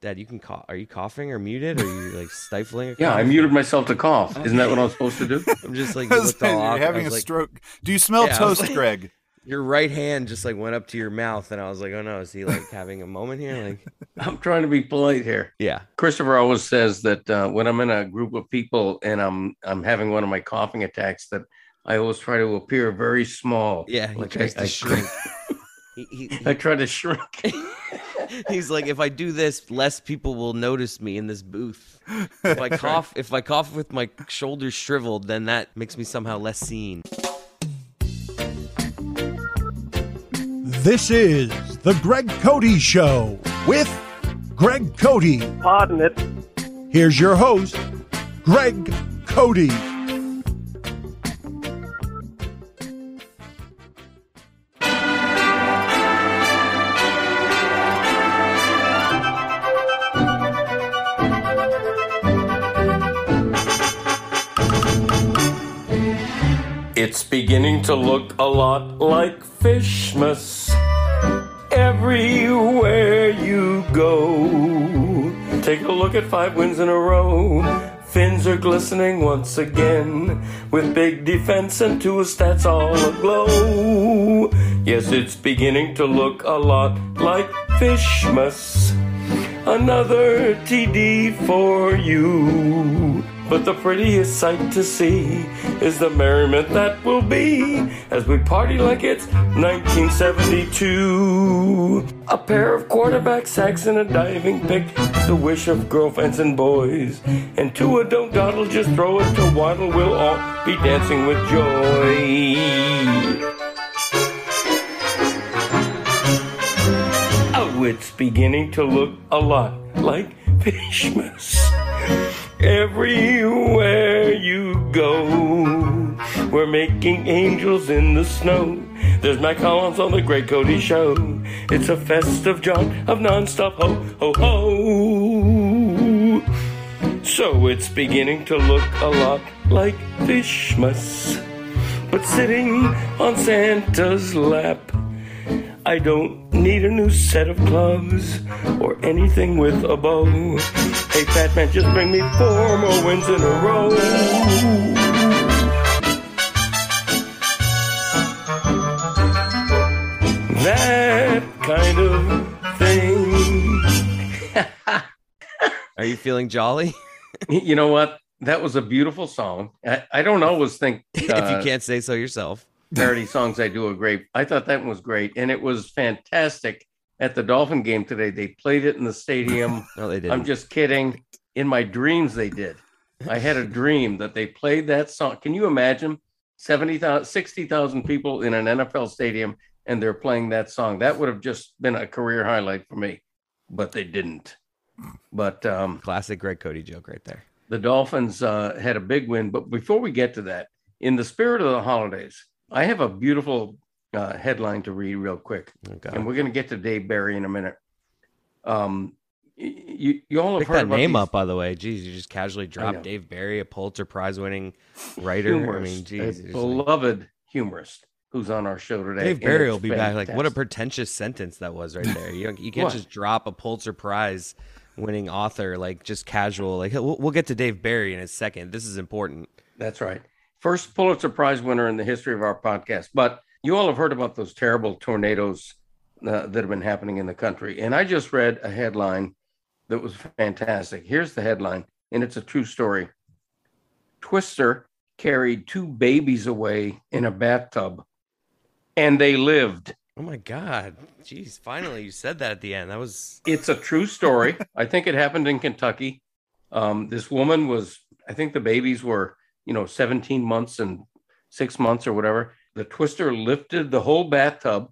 Dad, you can cough. Are you coughing or muted? Are you like stifling? A Yeah, I muted myself to cough. Isn't that what I'm supposed to do? I'm just like you I looked all. You're I having a like, stroke. Do you smell Yeah, toast, like- Greg? Your right hand just like went up to your mouth, and I was like, "Oh no, is he like having a moment here?" Like, I'm trying to be polite here. yeah, Christopher always says that uh, when I'm in a group of people and I'm I'm having one of my coughing attacks, that I always try to appear very small. yeah. He Like tries I- to I- shrink. he, he, I try to shrink. He's like, if I do this, less people will notice me in this booth. If I cough, if I cough with my shoulders shriveled, then that makes me somehow less seen. This is the Greg Cote Show with Greg Cote. Pardon it. Here's your host, Greg Cote. It's beginning to look a lot like Fishmas everywhere you go. Take a look at five wins in a row. Fins are glistening once again with big defense and two stats all aglow. Yes, it's beginning to look a lot like Fishmas. Another TD for you. But the prettiest sight to see is the merriment that will be as we party like it's 1972. A pair of quarterback sacks and a diving pick, the wish of girlfriends and boys. And to a don't dawdle, just throw it to waddle, we'll all be dancing with joy. Oh, it's beginning to look a lot like Fishmas. Everywhere you go, we're making angels in the snow. There's Matt Collins on the Greg Cote Show. It's a festive jaunt of nonstop ho ho ho. So it's beginning to look a lot like Fishmas, but sitting on Santa's lap. I don't need a new set of gloves or anything with a bow. Hey, fat man, just bring me four more wins in a row. That kind of thing. Are you feeling jolly? You know what? That was a beautiful song. I, I don't always think if uh, you can't say so yourself. Parody songs I do are great. I thought that one was great, and it was fantastic at the Dolphin game today. They played it in the stadium. No, they didn't. I'm just kidding. In my dreams, they did. I had a dream that they played that song. Can you imagine 70,000, 60,000 people in an NFL stadium and they're playing that song? That would have just been a career highlight for me, but they didn't. But um, Classic Greg Cote joke right there. the Dolphins uh, had a big win. But before we get to that, in the spirit of the holidays, I have a beautiful uh, headline to read real quick, Okay. and we're going to get to Dave Barry in a minute. Um, you you all have Pick heard that name these up, by the way. Jeez, you just casually dropped Dave Barry, a Pulitzer Prize winning writer. I mean, humorist, jeez. a you're like- beloved humorist who's on our show today. Dave Barry will be back. Like, what a pretentious sentence that was right there. You, you can't just drop a Pulitzer Prize winning author like just casual. Like, we'll, we'll get to Dave Barry in a second. This is important. That's right. First Pulitzer Prize winner in the history of our podcast. But you all have heard about those terrible tornadoes uh, that have been happening in the country. And I just read a headline that was fantastic. Here's the headline, and it's a true story. Twister carried two babies away in a bathtub, and they lived. Oh my God. Jeez, finally you said that at the end. That was It's a true story. I think it happened in Kentucky. Um, this woman was, I think the babies were, you know, 17 months and six months or whatever. The twister lifted the whole bathtub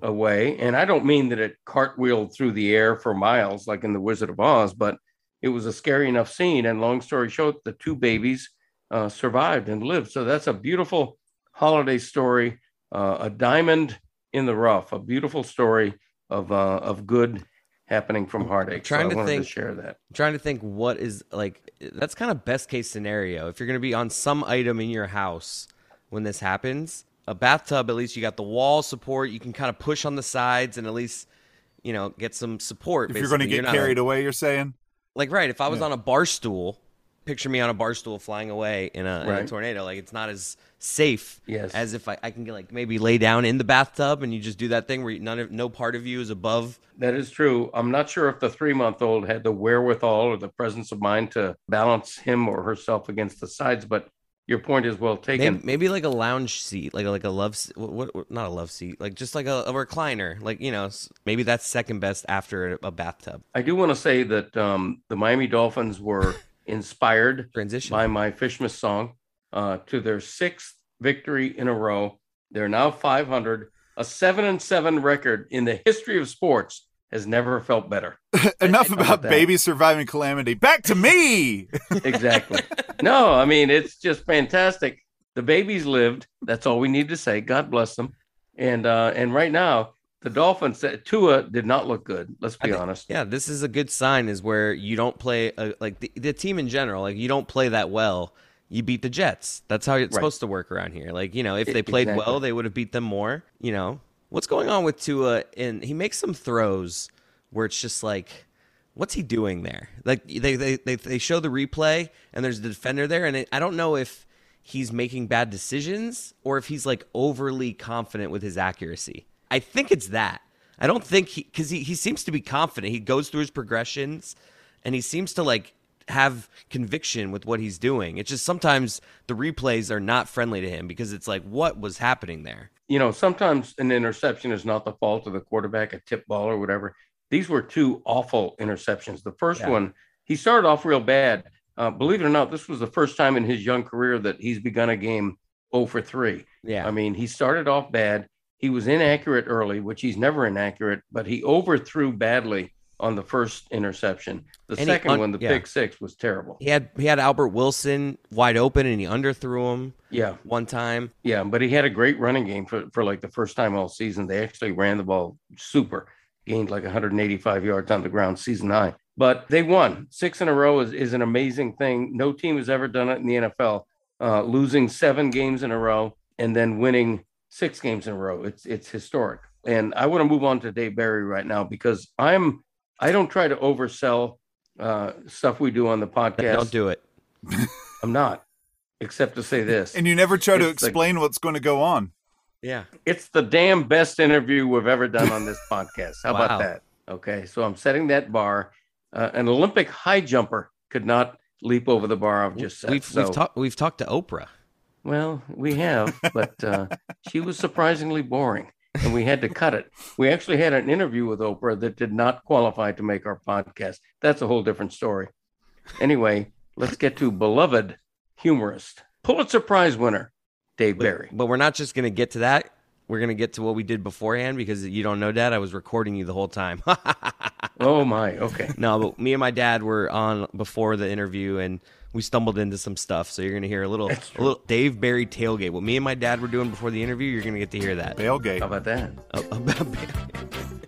away. And I don't mean that it cartwheeled through the air for miles like in The Wizard of Oz, but it was a scary enough scene. And long story short, the two babies uh, survived and lived. So that's a beautiful holiday story, uh, a diamond in the rough, a beautiful story of uh, of good happening from heartache. trying so I to wanted think- to share that. I'm trying to think what is like that's kind of best case scenario. If you're going to be on some item in your house when this happens, a bathtub at least you got the wall support, you can kind of push on the sides and at least you know, get some support. If you're going to get not a- carried away, you're saying? like right, if I was Yeah. on a bar stool, picture me on a bar stool flying away in a, in a tornado. Like it's not as safe Yes. as if I, I can like maybe lay down in the bathtub and you just do that thing where you, none of no part of you is above. That is true. I'm not sure if the three month old had the wherewithal or the presence of mind to balance him or herself against the sides, but your point is well taken. Maybe, maybe like a lounge seat, like a, like a love, what, what, not a love seat, like just like a, a recliner, like you know, maybe that's second best after a, a bathtub I do want to say that um, the Miami Dolphins were inspired transition. by my Fishmas song uh, to their sixth victory in a row. They're now 500. A seven and seven record in the history of sports has never felt better. Enough about about that? babies surviving calamity. Back to me. Exactly. no, I mean, it's just fantastic. The babies lived. That's all we need to say. God bless them. And uh, and right now, the Dolphins, Tua did not look good. Let's be think- honest. Yeah, this is a good sign. Is where you don't play uh like the, the team in general. Like you don't play that well, you beat the Jets. That's how it's Right. supposed to work around here. Like you know, if they played exactly. well, they would have beat them more. You know what's going on with Tua? And he makes some throws where it's just like, what's he doing there? Like they they they, they show the replay and there's the defender there, and it, I don't know if he's making bad decisions or if he's like overly confident with his accuracy. I think it's that. I don't think he because he, he seems to be confident. He goes through his progressions and he seems to like have conviction with what he's doing. It's just sometimes the replays are not friendly to him because it's like what was happening there. You know, sometimes an interception is not the fault of the quarterback, a tip ball or whatever. These were two awful interceptions. The first Yeah. one, he started off real bad. Uh, believe it or not, this was the first time in his young career that he's begun a game 0 for 3. Yeah. I mean, he started off bad. He was inaccurate early, which he's never inaccurate, but he overthrew badly on the first interception. The And second un- one, the yeah. pick six, was terrible. he had he had Albert Wilson wide open and he underthrew him Yeah, one time. yeah, but he had a great running game for, for like the first time all season. They actually ran the ball super, gained like 185 yards on the ground season high. But they won six in a row is, is an amazing thing. No team has ever done it in the NFL, uh, losing seven games in a row and then winning six games in a row. It's it's historic. And I want to move on to Dave Barry right now because I'm I don't try to oversell uh, stuff we do on the podcast. Don't do it. I'm not, except to say this. And you never try to It's like- explain what's going to go on. Yeah. It's the damn best interview we've ever done on this podcast. How Wow. about that? Okay, so I'm setting that bar. Uh, an Olympic high jumper could not leap over the bar I've just set. We've so, we've talked we've talked to Oprah. Well, we have, but uh, she was surprisingly boring, and we had to cut it. We actually had an interview with Oprah that did not qualify to make our podcast. That's a whole different story. Anyway, let's get to beloved humorist, Pulitzer Prize winner, Dave Barry. But we're not just gonna get to that. We're gonna get to what we did beforehand because you don't know, Dad. I was recording you the whole time. Oh my, okay. no, but me and my dad were on before the interview, and we stumbled into some stuff. So you're gonna hear a little, a little Dave Barry tailgate. What me and my dad were doing before the interview, you're gonna get to hear that. Tailgate. How about that? Uh, about-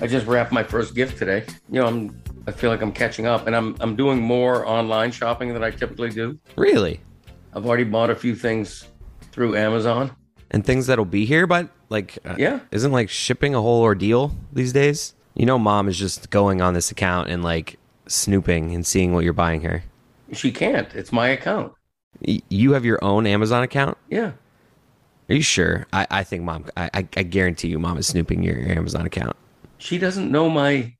I just wrapped my first gift today. You know, I'm I feel like I'm catching up and I'm I'm doing more online shopping than I typically do. really? I've already bought a few things through Amazon. And things that'll be here, but like, uh, Yeah. isn't like shipping a whole ordeal these days? You know, mom is just going on this account and like snooping and seeing what you're buying her. She can't. It's my account. Y- You have your own Amazon account? Yeah. Are you sure? I, I think mom. I, I, guarantee you, mom is snooping your, your Amazon account. She doesn't know my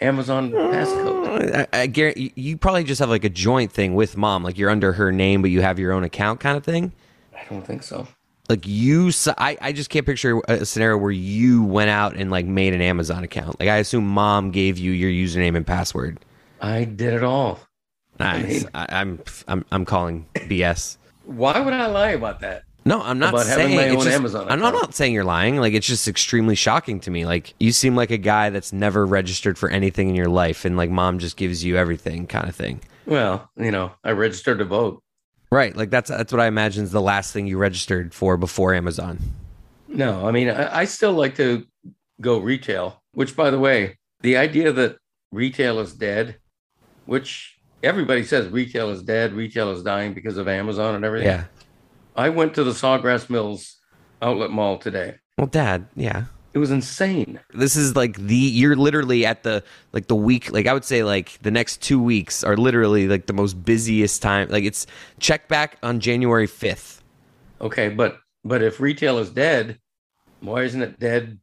Amazon oh, passcode. I, I guarantee you probably just have like a joint thing with mom, like you're under her name, but you have your own account, kind of thing. I don't think so. Like you, I, I just can't picture a scenario where you went out and like made an Amazon account. Like I assume mom gave you your username and password. I did it all. Nice. mean- I, I'm, I'm, I'm calling BS. Why would I lie about that? No, I'm not About saying having my own just- Amazon I'm not, account. not saying you're lying. Like it's just extremely shocking to me. Like you seem like a guy that's never registered for anything in your life, and like mom just gives you everything, kind of thing. Well, you know, I registered to vote. Right. Like that's that's what I imagine is the last thing you registered for before Amazon. No, I mean, I, I still like to go retail, which, by the way, the idea that retail is dead, which everybody says retail is dead, retail is dying because of Amazon and everything. Yeah. I went to the Sawgrass Mills outlet mall today. Well, Dad. Yeah. It was insane. This is like the you're literally at the like the week like I would say like the next two weeks are literally like the most busiest time. Like it's check back on January fifth. Okay, but but if retail is dead, why isn't it dead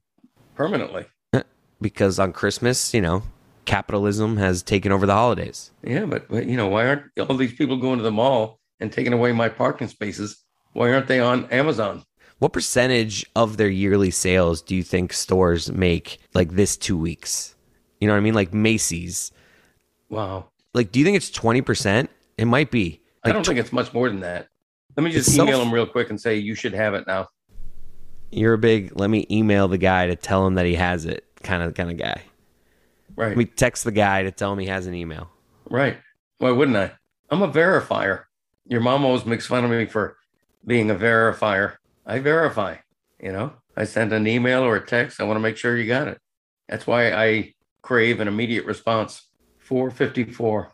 permanently? because on Christmas, you know, capitalism has taken over the holidays. Yeah, but, but you know, why aren't all these people going to the mall and taking away my parking spaces? Why aren't they on Amazon? What percentage of their yearly sales do you think stores make like this two weeks? You know what I mean? Like Macy's. Wow. Like, do you think it's 20%? It might be. I don't think it's much more than that. Let me just so email f- them real quick and say you should have it now. You're a big, let me email the guy to tell him that he has it kind of kind of guy. Right. Let me text the guy to tell him he has an email. right. Why wouldn't I? I'm a verifier. Your mom always makes fun of me for being a verifier. I verify, you know. I send an email or a text. I want to make sure you got it. That's why I crave an immediate response. 454.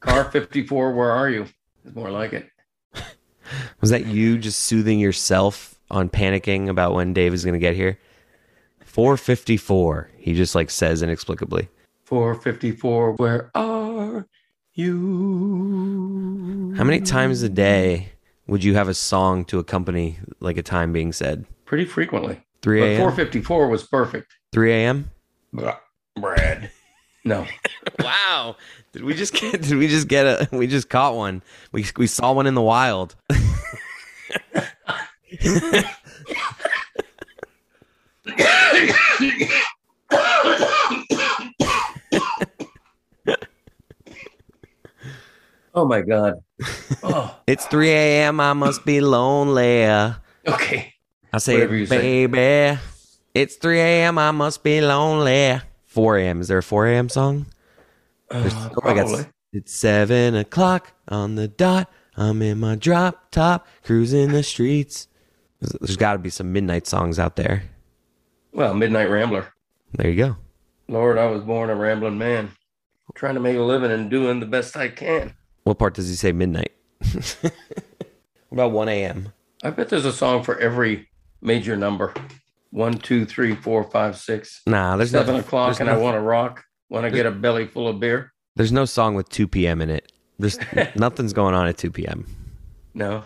Car 54, where are you? Is more like it. Was that you just soothing yourself on panicking about when Dave is going to get here? 454. He just like says inexplicably. 454, where are you? How many times a day would you have a song to accompany like a time being said? Pretty frequently. 3 But a.m. 454 was perfect. 3 a.m. Blah, Brad. No. Wow. Did we just get did we just get a we just caught one. We we saw one in the wild. Oh my God. Oh, It's 3 a.m. I must be lonely. I okay. say, you say. baby. It's 3 a.m. I must be lonely. 4 a.m. Is there a 4 a.m. song? Uh, oh God. probably. It's 7 o'clock on the dot. I'm in my drop top, cruising the streets. There's, there's got to be some midnight songs out there. Well, Midnight Rambler. There you go. Lord, I was born a rambling man, trying to make a living and doing the best I can. What part does he say midnight? what about 1 a.m.? I bet there's a song for every major number. One, two, three, four, five, six, Nah, there's seven no, o'clock, there's and no, I want to rock. Want to get a belly full of beer? There's no song with 2 p.m. in it. There's nothing's going on at 2 p.m. No,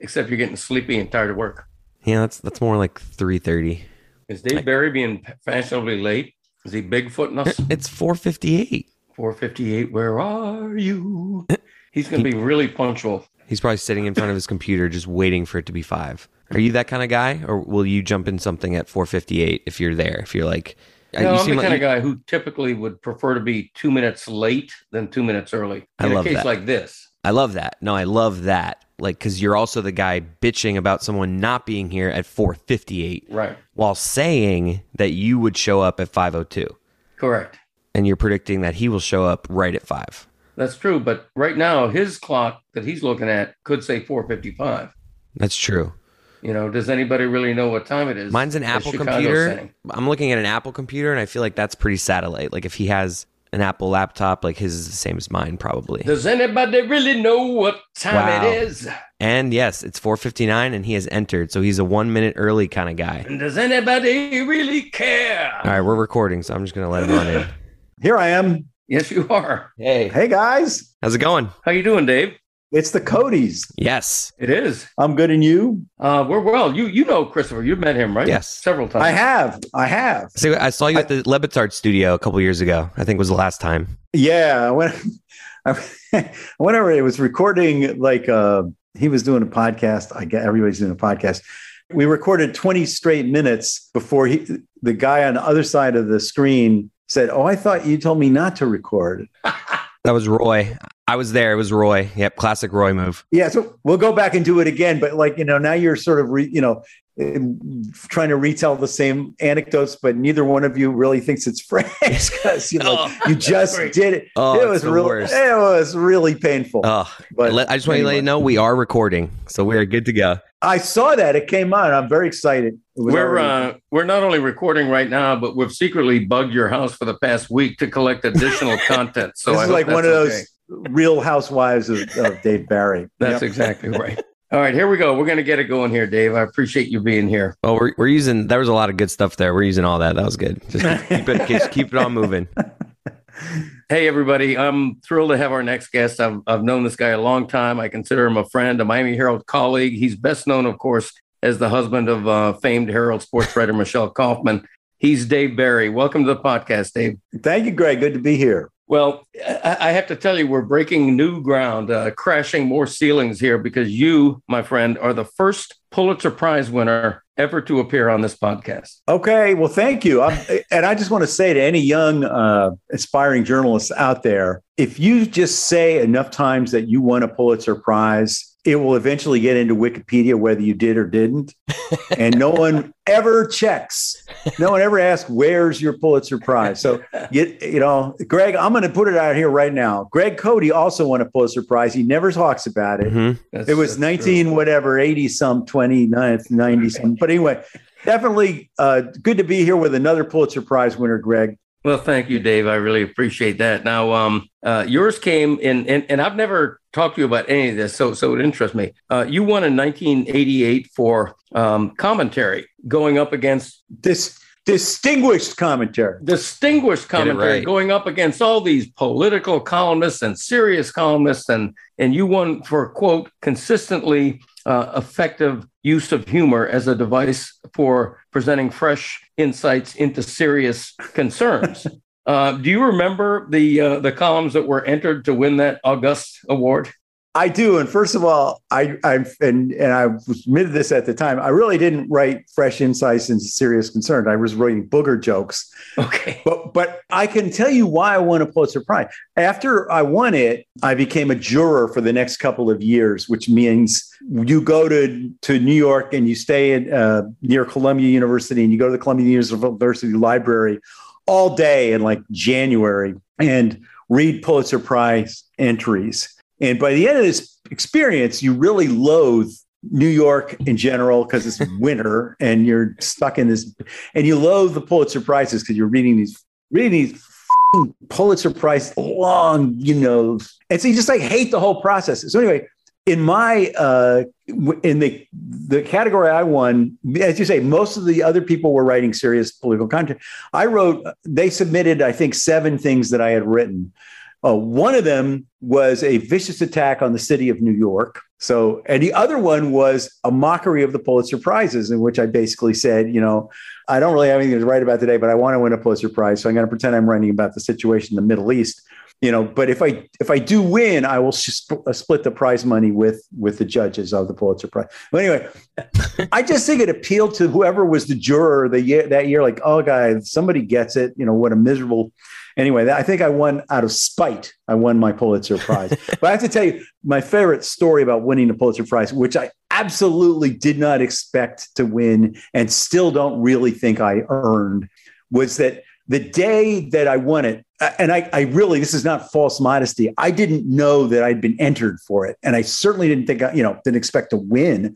except you're getting sleepy and tired of work. Yeah, that's that's more like 3:30. Is Dave Barry being fashionably late? Is he Bigfooting us? It's 4:58. 458, where are you? He's going to be really punctual. He's probably sitting in front of his computer just waiting for it to be 5. Are you that kind of guy or will you jump in something at 4:58 if you're there? If you're like No, you I'm the seem kind like of guy who typically would prefer to be two minutes late than two minutes early. I In love a case that. like this. I love that. No, I love that. Like cuz you're also the guy bitching about someone not being here at 4:58 Right. while saying that you would show up at 5:02 Correct. and you're predicting that he will show up right at 5. That's true. But right now, his clock that he's looking at could say 455. That's true. You know, does anybody really know what time it is? Mine's an Apple computer. saying? I'm looking at an Apple computer, and I feel like that's pretty satellite. Like if he has an Apple laptop, like his is the same as mine, probably. Does anybody really know what time Wow. it is? And yes, it's 4:59, and he has entered, so he's a one minute early kind of guy. And does anybody really care? All right, we're recording, so I'm just gonna let him on in. Here I am. Yes, you are. Hey, Hey guys, how's it going? How you doing, Dave? it's the Cotes. Yes, It is. I'm good, and you? Uh, we're well. You you know Christopher. You've met him, right? Yes. Several times. I have, I have. so I saw you at the Le Batard studio a couple years ago. I think was the last time. Yeah, when whenever it was recording, like uh, he was doing a podcast. I get everybody's doing a podcast. We recorded 20 straight minutes before he, the guy on the other side of the screen said, "Oh, I thought you told me not to record." That was Roy. I was there. It was Roy. Yep, classic Roy move. Yeah, so we'll go back and do it again. But like you know, now you're sort of re, you know trying to retell the same anecdotes, but neither one of you really thinks it's fresh because you know Oh, you just did it. Oh, it was really worst. it was really painful. Oh, But let- I just want to let you know we are recording, so we are good to go. I saw that it came on. I'm very excited. We're already- uh, we're not only recording right now, but we've secretly bugged your house for the past week to collect additional content. So this I is like one of that's those okay. Real Housewives of, of Dave Barry. That's Yep. exactly right. All right, here we go. We're going to get it going here, Dave. I appreciate you being here. Well, we're, we're using there was a lot of good stuff there. We're using all that. That was good. Just keep it just keep it on moving. Hey, everybody. I'm thrilled to have our next guest. I've, I've known this guy a long time. I consider him a friend, a Miami Herald colleague. He's best known, of course, as the husband of uh, famed Herald sports writer Michelle Kaufman. He's Dave Barry. Welcome to the podcast, Dave. Thank you, Greg. Good to be here. Well, I have to tell you, we're breaking new ground, uh, crashing more ceilings here because you, my friend, are the first Pulitzer Prize winner ever to appear on this podcast. Okay, well, thank you. I'm, and I just want to say to any young uh, aspiring journalists out there, if you just say enough times that you won a Pulitzer Prize, it will eventually get into Wikipedia whether you did or didn't. And no one ever checks. No one ever asks, "Where's your Pulitzer Prize?" So, you, you know, Greg, I'm going to put it out here right now. Greg Cote also won a Pulitzer Prize. He never talks about it. Mhm. It was 19, true. whatever, 80 some, 29, 90 some. But anyway, definitely uh, good to be here with another Pulitzer Prize winner, Greg. Well, thank you, Dave. I really appreciate that. Now, um, uh, yours came in, and, and I've never talked to you about any of this, so so it interests me. Uh, you won in 1988 for um, commentary, going up against This distinguished commentary. distinguished Get commentary, right. going up against all these political columnists and serious columnists, and and you won for quote consistently uh, effective use of humor as a device for presenting fresh insights into serious concerns. uh, do you remember the uh, the columns that were entered to win that august award? I do. And first of all, I, I and, and I admitted this at the time. I really didn't write fresh insights into serious concern. I was writing booger jokes. Okay. But but I can tell you why I won a Pulitzer Prize. After I won it, I became a juror for the next couple of years, which means you go to to New York and you stay in, uh, near Columbia University, and you go to the Columbia University Library all day in like January and read Pulitzer Prize entries. And by the end of this experience, you really loathe New York in general because it's winter and you're stuck in this, and you loathe the Pulitzer Prizes because you're reading these reading these Pulitzer Prize long, you know, and so you just like hate the whole process. So anyway, in my uh, in the the category I won, as you say, most of the other people were writing serious political content. I wrote. They submitted, I think, seven things that I had written. Uh, one of them was a vicious attack on the city of New York. So, and the other one was a mockery of the Pulitzer Prizes, in which I basically said, you know, I don't really have anything to write about today, but I want to win a Pulitzer Prize, so I'm going to pretend I'm writing about the situation in the Middle East. You know, but if I if I do win, I will sp- uh, split the prize money with with the judges of the Pulitzer Prize. But anyway, I just think it appealed to whoever was the juror the year that year. Like, oh, guys, somebody gets it. You know, what a miserable anyway, I think I won out of spite. I won my Pulitzer Prize. but I have to tell you, my favorite story about winning the Pulitzer Prize, which I absolutely did not expect to win and still don't really think I earned, was that the day that I won it, uh, and I, I really, this is not false modesty. I didn't know that I'd been entered for it. And I certainly didn't think, I, you know, didn't expect to win.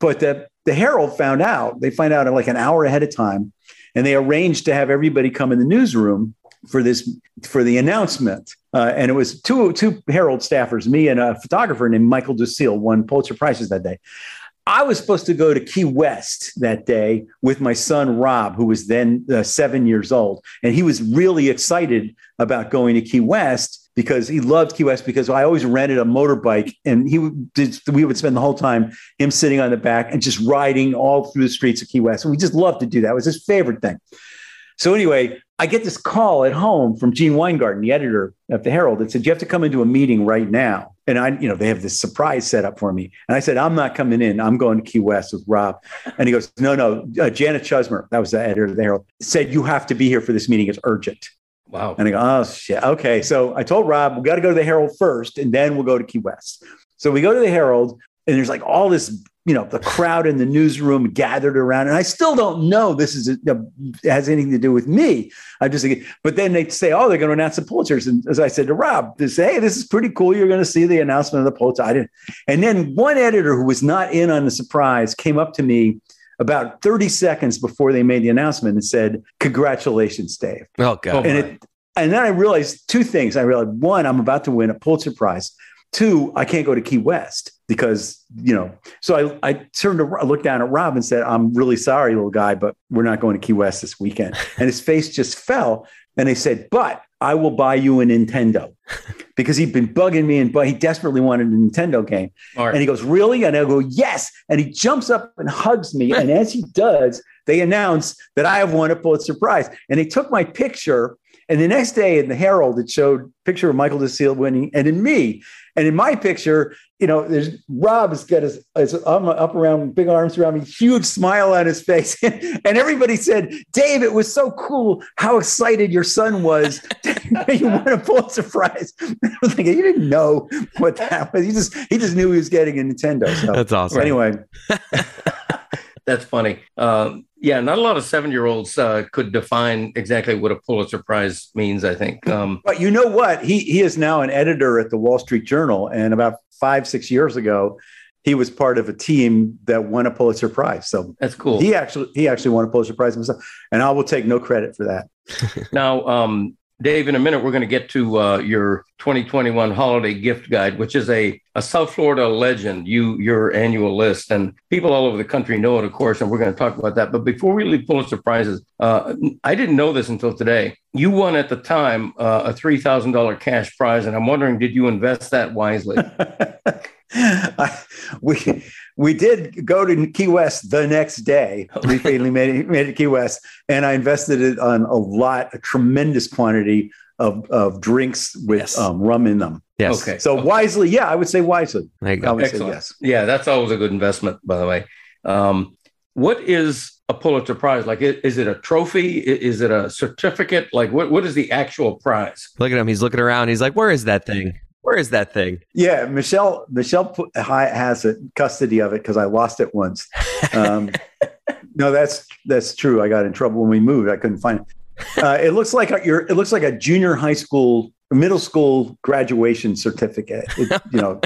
But the, the Herald found out, they find out like an hour ahead of time, and they arranged to have everybody come in the newsroom for this for the announcement. Uh, and it was two two Herald staffers, me and a photographer named Michael duCille, won Pulitzer prizes that day. I was supposed to go to Key West that day with my son Rob, who was then uh, seven years old, and he was really excited about going to Key West because he loved Key West because I always rented a motorbike and he just, we would spend the whole time him sitting on the back and just riding all through the streets of Key West. And we just loved to do that. It was his favorite thing. So anyway, I get this call at home from Gene Weingarten, the editor of the Herald, that said, You have to come into a meeting right now. And I, you know, they have this surprise set up for me. And I said, I'm not coming in. I'm going to Key West with Rob. And he goes, No, no. Uh, Janet Chusmir, that was the editor of the Herald, said, You have to be here for this meeting. It's urgent. Wow. And I go, oh shit. Okay. So I told Rob, we got to go to the Herald first, and then we'll go to Key West. So we go to the Herald, and there's like all this, you know, the crowd in the newsroom gathered around, and I still don't know this is has anything to do with me. I'm just thinking, but then they say, oh, they're going to announce the Pulitzers, and as I said to Rob, they say, hey, this is pretty cool. You're going to see the announcement of the Pulitzer. I didn't. And then one editor who was not in on the surprise came up to me about 30 seconds before they made the announcement and said, Congratulations, Dave. Oh god. Oh, and it and then I realized two things. I realized one, I'm about to win a Pulitzer Prize. Two, I can't go to Key West because, you know, so I, I turned to I looked down at Rob and said, I'm really sorry, little guy, but we're not going to Key West this weekend. And his face just fell. And they said, but I will buy you a Nintendo because he'd been bugging me and but he desperately wanted a Nintendo game. Right. And he goes, Really? And I go, Yes. And he jumps up and hugs me. And as he does, they announce that I have won a Pulitzer Prize. And he took my picture. And the next day in the Herald, it showed a picture of Michael duCille winning and in me. And in my picture, you know, there's Rob has got his, his arm up around, big arms around me, huge smile on his face. and everybody said, Dave, it was so cool how excited your son was. you won a Pulitzer Prize. I was thinking, you didn't know what that was. He just he just knew he was getting a Nintendo. So That's awesome. anyway, That's funny. Um, yeah, not a lot of seven year olds uh, could define exactly what a Pulitzer Prize means, I think. Um, but you know what? He he is now an editor at the Wall Street Journal, and about five six years ago, he was part of a team that won a Pulitzer Prize. So that's cool. he actually he actually won a Pulitzer Prize himself, and I will take no credit for that. Now, um, Dave, in a minute, we're going to get to uh, your 2021 holiday gift guide, which is a, a South Florida legend, you your annual list. And people all over the country know it, of course, and we're going to talk about that. But before we leave Pulitzer Prizes, uh, I didn't know this until today. You won at the time uh, a $3,000 cash prize. And I'm wondering, did you invest that wisely? I, we we did go to Key West the next day. We finally made it, made it Key West, and I invested it on a lot, a tremendous quantity of, of drinks with Yes. um, rum in them. Yes. Okay. So wisely, yeah, I would say wisely. There you I would Excellent. say yes. Yeah, that's always a good investment, by the way. Um, what is a Pulitzer Prize? Like, is it a trophy? Is it a certificate? Like, what, what is the actual prize? Look at him. He's looking around. He's like, "Where is that thing? Where is that thing?" Yeah, Michelle Michelle put, has it custody of it because I lost it once. Um, no, that's that's true. I got in trouble when we moved. I couldn't find it. Uh, it looks like a, your it looks like a junior high school, middle school graduation certificate. It, you know,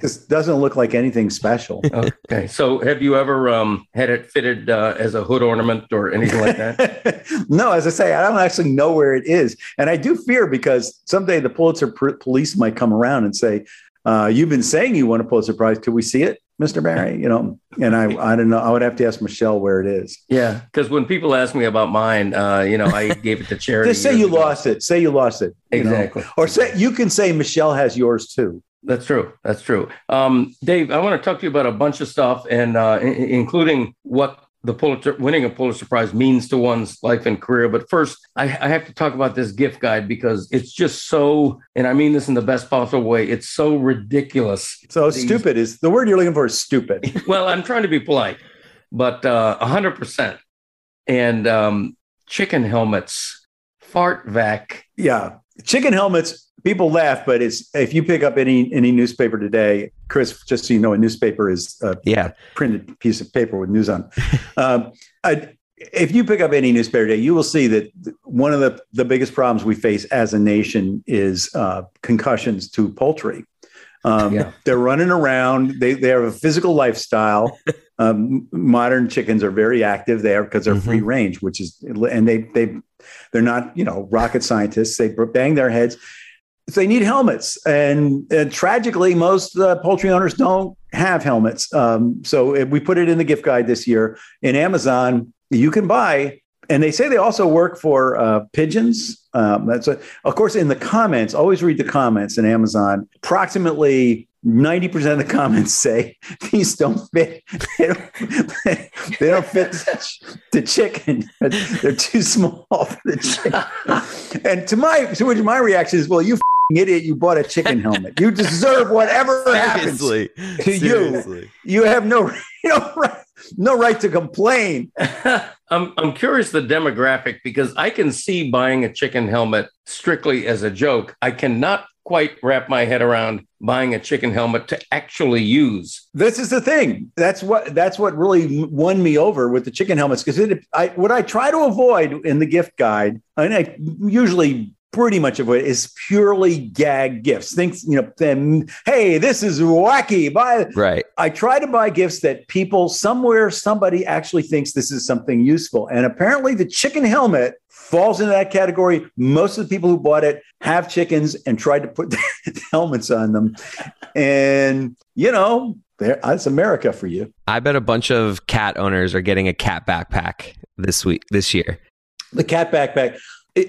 just doesn't look like anything special. Okay. So, have you ever um, had it fitted uh, as a hood ornament or anything like that? no, as I say, I don't actually know where it is, and I do fear because someday the Pulitzer pr- police might come around and say, uh, "You've been saying you want a Pulitzer Prize. Could we see it, Mister Barry?" You know, and I, I don't know. I would have to ask Michelle where it is. Yeah. Because when people ask me about mine, uh, you know, I gave it to charity. Just say you ago. lost it. Say you lost it. you know. Exactly. Or say you can say Michelle has yours too. That's true. That's true. Um, Dave, I want to talk to you about a bunch of stuff, and uh, i- i- including what the Pulitzer winning a Pulitzer Prize means to one's life and career. But first, I, I have to talk about this gift guide because it's just so, and I mean this in the best possible way. It's so ridiculous. So These- stupid is the word you're looking for. Is stupid. Well, I'm trying to be polite, but uh, hundred percent. And um, chicken helmets, fart vac. yeah, chicken helmets. People laugh, but it's if you pick up any any newspaper today, Chris. Just so you know, a newspaper is a Yeah. printed piece of paper with news on. um, I, if you pick up any newspaper today, you will see that one of the, the biggest problems we face as a nation is uh, concussions to poultry. Um, Yeah. They're running around. They, they have a physical lifestyle. Um, modern chickens are very active there because they're Mhm. free range, which is, and they, they, they're not, you know, rocket scientists. They bang their heads. So they need helmets. And, and tragically, most uh, poultry owners don't have helmets. Um, so if we put it in the gift guide this year in Amazon, you can buy, and they say they also work for uh, pigeons. Um, that's a, of course in the comments. Always read the comments in Amazon. Approximately ninety percent of the comments say these don't fit. They don't, they don't fit the chicken. They're too small for the chicken. And to my to which my reaction is, well, you f***ing idiot, you bought a chicken helmet. You deserve whatever happens Seriously. to you. Seriously. you have no you know right no right to complain. I'm I'm curious the demographic because I can see buying a chicken helmet strictly as a joke. I cannot quite wrap my head around buying a chicken helmet to actually use. This is the thing. That's what that's what really won me over with the chicken helmets because it I what I try to avoid in the gift guide, and I usually pretty much of it is purely gag gifts. Think, you know, then, hey, this is wacky. Buy Right. I try to buy gifts that people somewhere, somebody actually thinks this is something useful. And apparently the chicken helmet falls into that category. Most of the people who bought it have chickens and tried to put helmets on them. And, you know, there, that's America for you. I bet a bunch of cat owners are getting a cat backpack this week, this year. The cat backpack.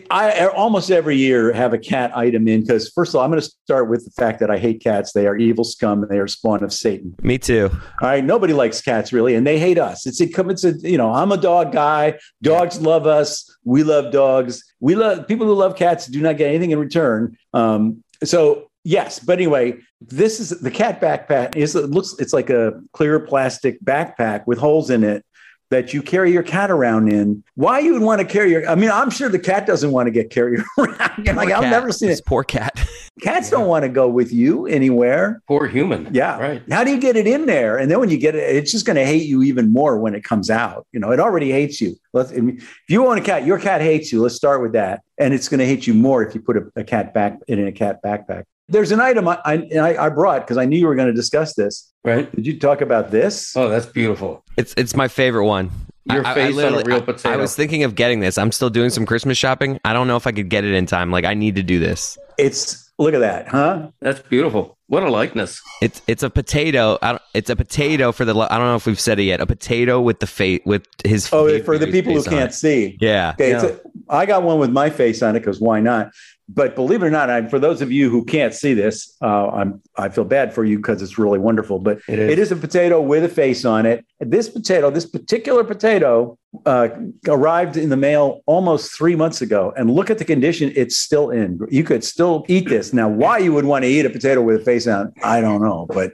I almost every year have a cat item in because first of all, I'm going to start with the fact that I hate cats. They are evil scum and they are spawn of Satan. Me too. All right, nobody likes cats really, and they hate us. It's a, it's a you know I'm a dog guy. Dogs love us. We love dogs. We love people who love cats do not get anything in return. Um, so yes, but anyway, this is the cat backpack. Is it looks it's like a clear plastic backpack with holes in it that you carry your cat around in. Why you would want to carry your? I mean, I'm sure the cat doesn't want to get carried around. like I've never seen This it. poor cat. Cats don't want to go with you anywhere. Poor human. Yeah. Right. How do you get it in there? And then when you get it, it's just going to hate you even more when it comes out. You know, it already hates you. Let's, I mean, if you own a cat, your cat hates you. Let's start with that. And it's going to hate you more if you put a, a cat back in a cat backpack. There's an item I, I, I brought because I knew you were going to discuss this. Right. Did you talk about this? Oh, that's beautiful. It's it's my favorite one. Your I- I face on a real potato. I was thinking of getting this. I'm still doing some Christmas shopping. I don't know if I could get it in time. Like I need to do this. It's look at that, huh? That's beautiful. What a likeness. It's it's a potato. I don't, it's a potato for the. I don't know if we've said it yet. A potato with the face with his. Oh, face- for the people who can't it. see. Yeah. Okay, it's Yeah. a, I got one with my face on it because why not? But believe it or not, I, for those of you who can't see this, uh, I'm I feel bad for you because it's really wonderful. But It is. it is a potato with a face on it. This potato, this particular potato, uh, arrived in the mail almost three months ago, and look at the condition it's still in. You could still eat this now. Why you would want to eat a potato with a face on, I don't know, but.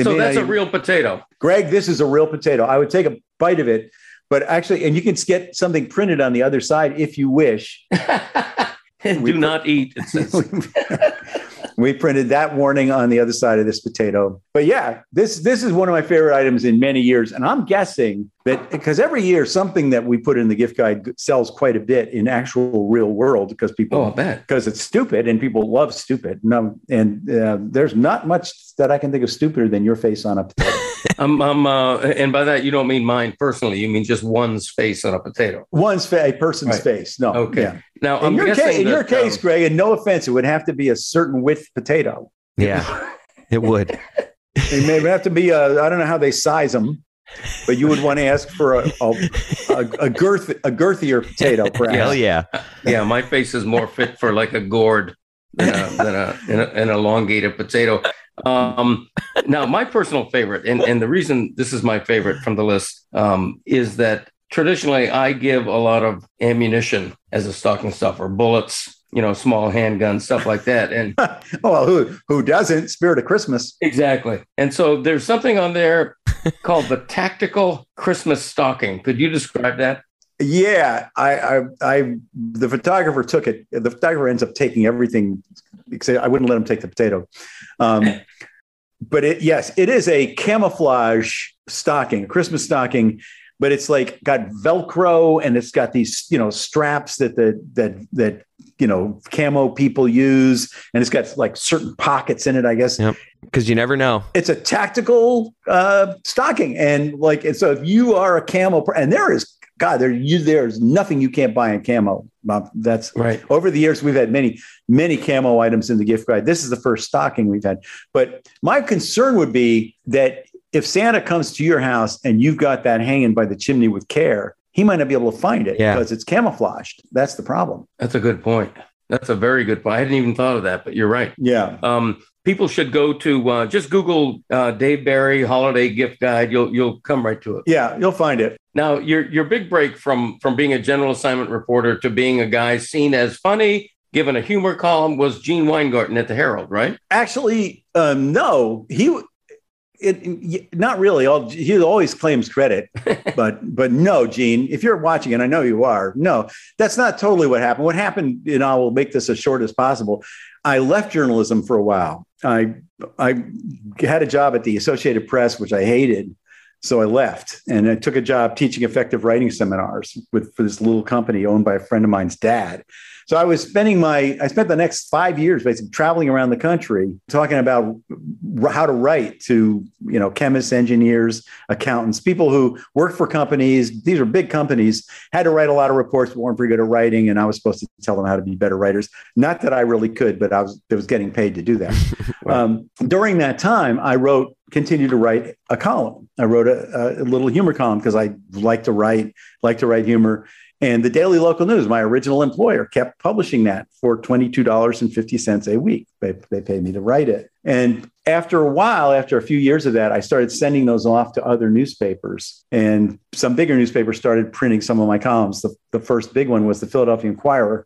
So that's not a even- real potato. Greg, this is a real potato. I would take a bite of it, but actually, and you can get something printed on the other side if you wish. Do not eat. It says. we printed that warning on the other side of this potato. But yeah, this this is one of my favorite items in many years, and I'm guessing that because every year something that we put in the gift guide sells quite a bit in actual real world because people Oh, I bet. because it's stupid and people love stupid. No, and uh, there's not much that I can think of stupider than your face on a potato. I'm, I'm, uh, and by that you don't mean mine personally. You mean just one's face on a potato. One's fa- a person's Right. face. No. Okay. yeah. Now In I'm your, case, in your case, um, Greg, and no offense, it would have to be a certain width potato. Yeah. It would. It may have to be a, I don't know how they size them, but you would want to ask for a, a, a, a girth, a girthier potato, perhaps. Hell yeah. yeah, my face is more fit for like a gourd than, a, than a, an, an elongated potato. Um, now, my personal favorite, and, and the reason this is my favorite from the list, um, is that traditionally I give a lot of ammunition as a stocking stuffer, bullets, you know, small handguns, stuff like that. And Oh, well, who who doesn't? Spirit of Christmas. exactly. And so there's something on there called the tactical Christmas stocking. Could you describe that? Yeah, I, I, I, the photographer took it. The photographer ends up taking everything. Except I wouldn't let him take the potato. Um, but it, yes, it is a camouflage stocking, a Christmas stocking. But it's like got Velcro and it's got these, you know, straps that the that that you know camo people use, and it's got like certain pockets in it. I guess Yep. Because you never know. it's a tactical uh, stocking, and like, and so if you are a camo, and there is God, there you there's nothing you can't buy in camo. Bob. That's Right. over the years we've had many many camo items in the gift guide. This is the first stocking we've had, but my concern would be that if Santa comes to your house and you've got that hanging by the chimney with care, he might not be able to find it Yeah. because it's camouflaged. That's the problem. That's a good point. That's a very good point. I hadn't even thought of that, but you're right. Yeah. Um, people should go to uh, just Google uh, Dave Barry holiday gift guide. You'll you'll come right to it. Yeah, you'll find it. Now your your big break from from being a general assignment reporter to being a guy seen as funny, given a humor column, was Gene Weingarten at the Herald, right? Actually, um, no, he it, not really. All, he always claims credit, but but no, Gene. If you're watching, and I know you are, no, that's not totally what happened. What happened, and I will make this as short as possible. I left journalism for a while. I I had a job at the Associated Press, which I hated, so I left, and I took a job teaching effective writing seminars with for this little company owned by a friend of mine's dad. So I was spending my I spent the next five years basically traveling around the country talking about how to write to you know chemists, engineers, accountants, people who work for companies. These are big companies had to write a lot of reports, but weren't very good at writing, and I was supposed to tell them how to be better writers. Not that I really could, but I was I was getting paid to do that. um, during that time, I wrote continued to write a column. I wrote a, a little humor column because I like to write, like to write humor. And the Daily Local News, my original employer, kept publishing that for $22.50 a week. They, they paid me to write it. And after a while, after a few years of that, I started sending those off to other newspapers. And some bigger newspapers started printing some of my columns. The, the first big one was the Philadelphia Inquirer.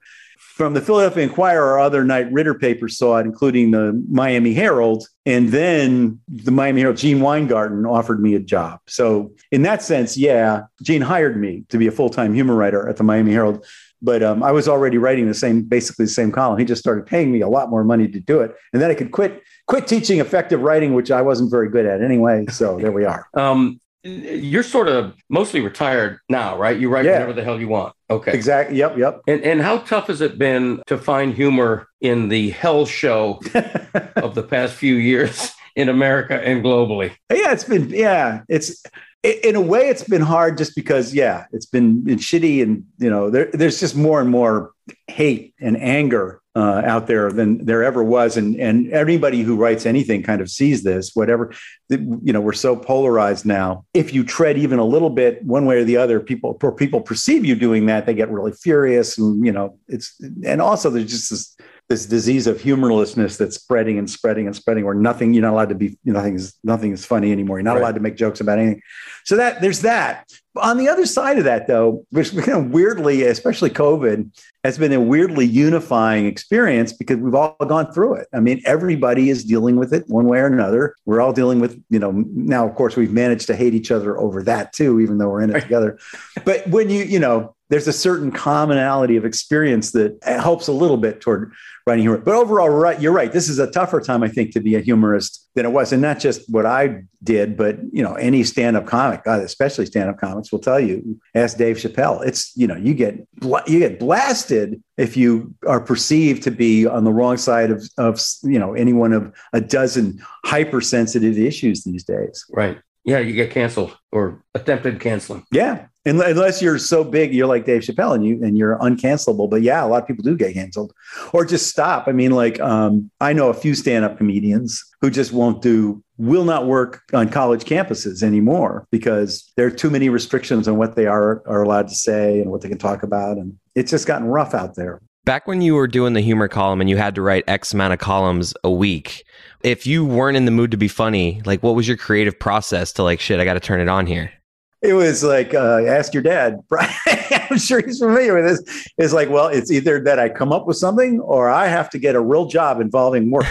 From the Philadelphia Inquirer, other Knight Ridder papers saw it, including the Miami Herald. And then the Miami Herald, Gene Weingarten offered me a job. So, in that sense, yeah, Gene hired me to be a full time humor writer at the Miami Herald. But um, I was already writing the same, basically the same column. He just started paying me a lot more money to do it. And then I could quit, quit teaching effective writing, which I wasn't very good at anyway. So there we are. Um, you're sort of mostly retired now, right? You write Yeah. whatever the hell you want. Okay. Exactly. Yep. Yep. And and how tough has it been to find humor in the hell show of the past few years in America and globally? Yeah, it's been yeah, it's in a way it's been hard just because yeah, it's been, been shitty and you know there, there's just more and more hate and anger uh, out there than there ever was, and and anybody who writes anything kind of sees this. Whatever you know, we're so polarized now. If you tread even a little bit one way or the other, people people perceive you doing that, they get really furious, and you know it's and also there's just this this disease of humorlessness that's spreading and spreading and spreading where nothing you're not allowed to be nothing is nothing is funny anymore. You're not Right. allowed to make jokes about anything. So that there's that. On the other side of that though which kind of weirdly especially covid has been a weirdly unifying experience because we've all gone through it. I mean everybody is dealing with it one way or another. We're all dealing with you know now of course we've managed to hate each other over that too even though we're in it together. But when you you know there's a certain commonality of experience that helps a little bit toward writing humor. But overall, right, you're right. This is a tougher time, I think, to be a humorist than it was, and not just what I did, but you know, any stand-up comic, God, especially stand-up comics, will tell you. Ask Dave Chappelle. It's you know, you get you get blasted if you are perceived to be on the wrong side of of you know any one of a dozen hypersensitive issues these days. Right. Yeah, you get canceled or attempted canceling. Yeah. Un- Unless you're so big, you're like Dave Chappelle and you and you're uncancelable. But yeah, a lot of people do get canceled or just stop. I mean, like um, I know a few stand-up comedians who just won't do, will not work on college campuses anymore because there are too many restrictions on what they are are allowed to say and what they can talk about. And it's just gotten rough out there. Back when you were doing the humor column and you had to write X amount of columns a week, if you weren't in the mood to be funny, like what was your creative process to like, shit, I got to turn it on here? It was like, uh, ask your dad. I'm sure he's familiar with this. It's like, well, it's either that I come up with something or I have to get a real job involving work.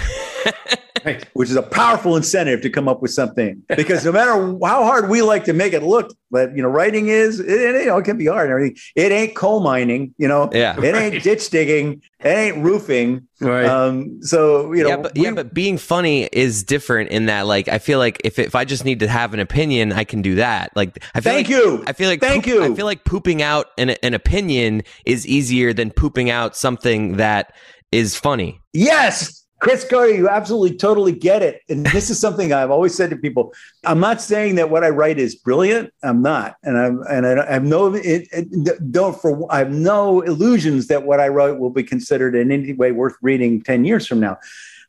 Right. which is a powerful incentive to come up with something. Because no matter how hard we like to make it look, that you know, writing is it, it, you know it can be hard and everything. It ain't coal mining, you know. Yeah. It ain't ditch digging. It ain't roofing. Right. Um, so you know, yeah, but we- yeah, but being funny is different in that, like, I feel like if if I just need to have an opinion, I can do that. Like, I feel Thank like, you. I feel like Thank poop- you. I feel like pooping out an an opinion is easier than pooping out something that is funny. Yes. Chris Cote, you absolutely totally get it. And this is something I've always said to people. I'm not saying that what I write is brilliant. I'm not. And I'm and I have no it, it, don't for I have no illusions that what I wrote will be considered in any way worth reading 10 years from now.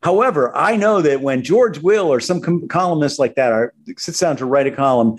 However, I know that when George Will or some com- columnist like that are, sits down to write a column,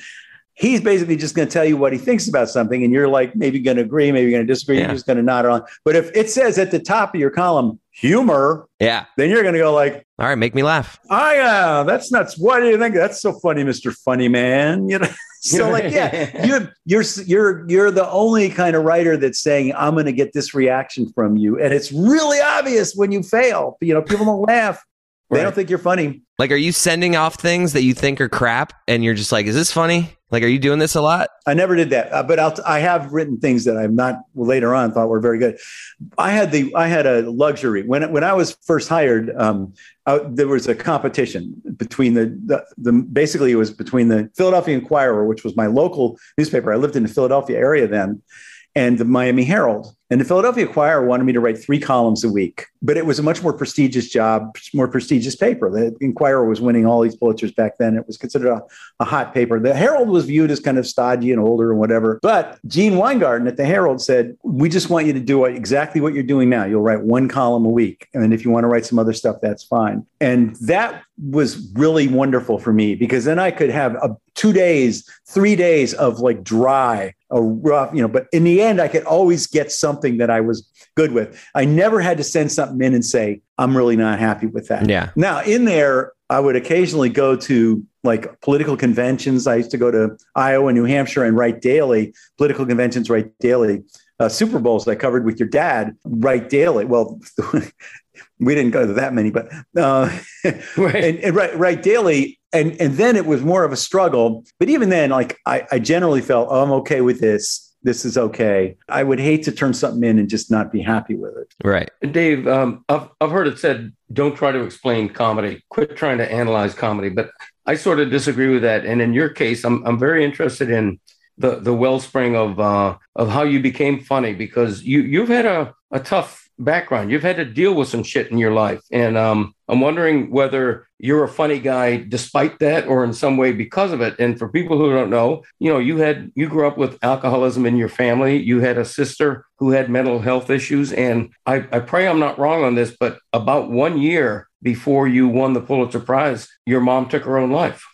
he's basically just going to tell you what he thinks about something, and you're like maybe going to agree, maybe going to disagree. Yeah. You're just going to nod on. But if it says at the top of your column humor, Yeah. then you're going to go like, All right, make me laugh. "Oh uh, yeah, that's nuts. What do you think? That's so funny, Mister Funny Man." You know. So like, yeah, you, you're you're you're the only kind of writer that's saying I'm going to get this reaction from you, and it's really obvious when you fail. You know, people don't laugh. They Right. don't think you're funny. Like, are you sending off things that you think are crap, and you're just like, "Is this funny?" Like, are you doing this a lot? I never did that, uh, but I'll, I have written things that I've not later on thought were very good. I had the I had a luxury when when I was first hired. Um, I, there was a competition between the, the the basically it was between the Philadelphia Inquirer, which was my local newspaper. I lived in the Philadelphia area then, and the Miami Herald. And the Philadelphia Inquirer wanted me to write three columns a week, but it was a much more prestigious job, more prestigious paper. The Inquirer was winning all these Pulitzers back then. It was considered a, a hot paper. The Herald was viewed as kind of stodgy and older and whatever. But Gene Weingarten at the Herald said, "We just want you to do exactly what you're doing now. You'll write one column a week, and then if you want to write some other stuff, that's fine." And that was really wonderful for me because then I could have a, two days, three days of like dry, a rough, you know. But in the end, I could always get something that I was good with. I never had to send something in and say, "I'm really not happy with that." Yeah. Now, in there, I would occasionally go to like political conventions. I used to go to Iowa, New Hampshire, and write daily. Political conventions, write daily. Uh, Super Bowls I covered with your dad, write daily. Well, we didn't go to that many, but uh, Right. and, and write, write daily. And and then it was more of a struggle. But even then, like I, I generally felt, oh, I'm okay with this. This is okay. I would hate to turn something in and just not be happy with it. Right. Dave, um, I've, I've heard it said, don't try to explain comedy, quit trying to analyze comedy. But I sort of disagree with that. And in your case, I'm, I'm very interested in the, the wellspring of, uh, of how you became funny because you, you've had a, a tough background. You've had to deal with some shit in your life. And um, I'm wondering whether you're a funny guy despite that or in some way because of it. And for people who don't know, you know, you had you grew up with alcoholism in your family. You had a sister who had mental health issues. And I, I pray I'm not wrong on this, but about one year before you won the Pulitzer Prize, your mom took her own life.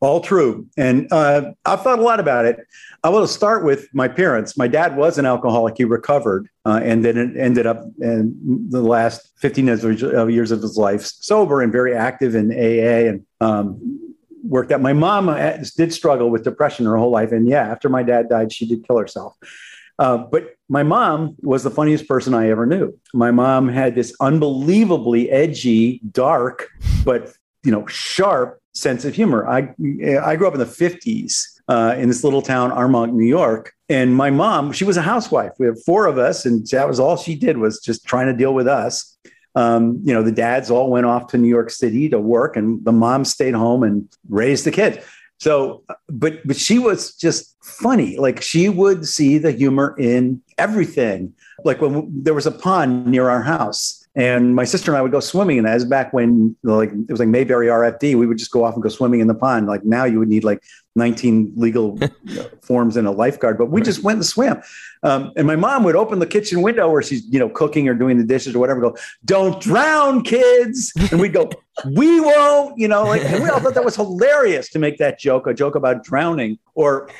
All true. And uh, I've thought a lot about it. I want to start with my parents. My dad was an alcoholic. He recovered uh, and then it ended up in the last 15 years of his life sober and very active in AA and um, worked out. My mom uh, did struggle with depression her whole life. And yeah, after my dad died, she did kill herself. Uh, but my mom was the funniest person I ever knew. My mom had this unbelievably edgy, dark, but you know, sharp sense of humor. I I grew up in the 50s uh, in this little town, Armonk, New York. And my mom, she was a housewife. We had four of us, and that was all she did was just trying to deal with us. Um, you know, the dads all went off to New York City to work, and the mom stayed home and raised the kids. So, but but she was just funny. Like she would see the humor in everything. Like when there was a pond near our house, and my sister and I would go swimming in that. Was back when like it was like Mayberry RFD. We would just go off and go swimming in the pond. Like now you would need like 19 legal forms and a lifeguard, but we just went and swam. Um, and my mom would open the kitchen window where she's, you know, cooking or doing the dishes or whatever, go, don't drown, kids. And we'd go, we won't, you know, like, and we all thought that was hilarious to make that joke, a joke about drowning. Or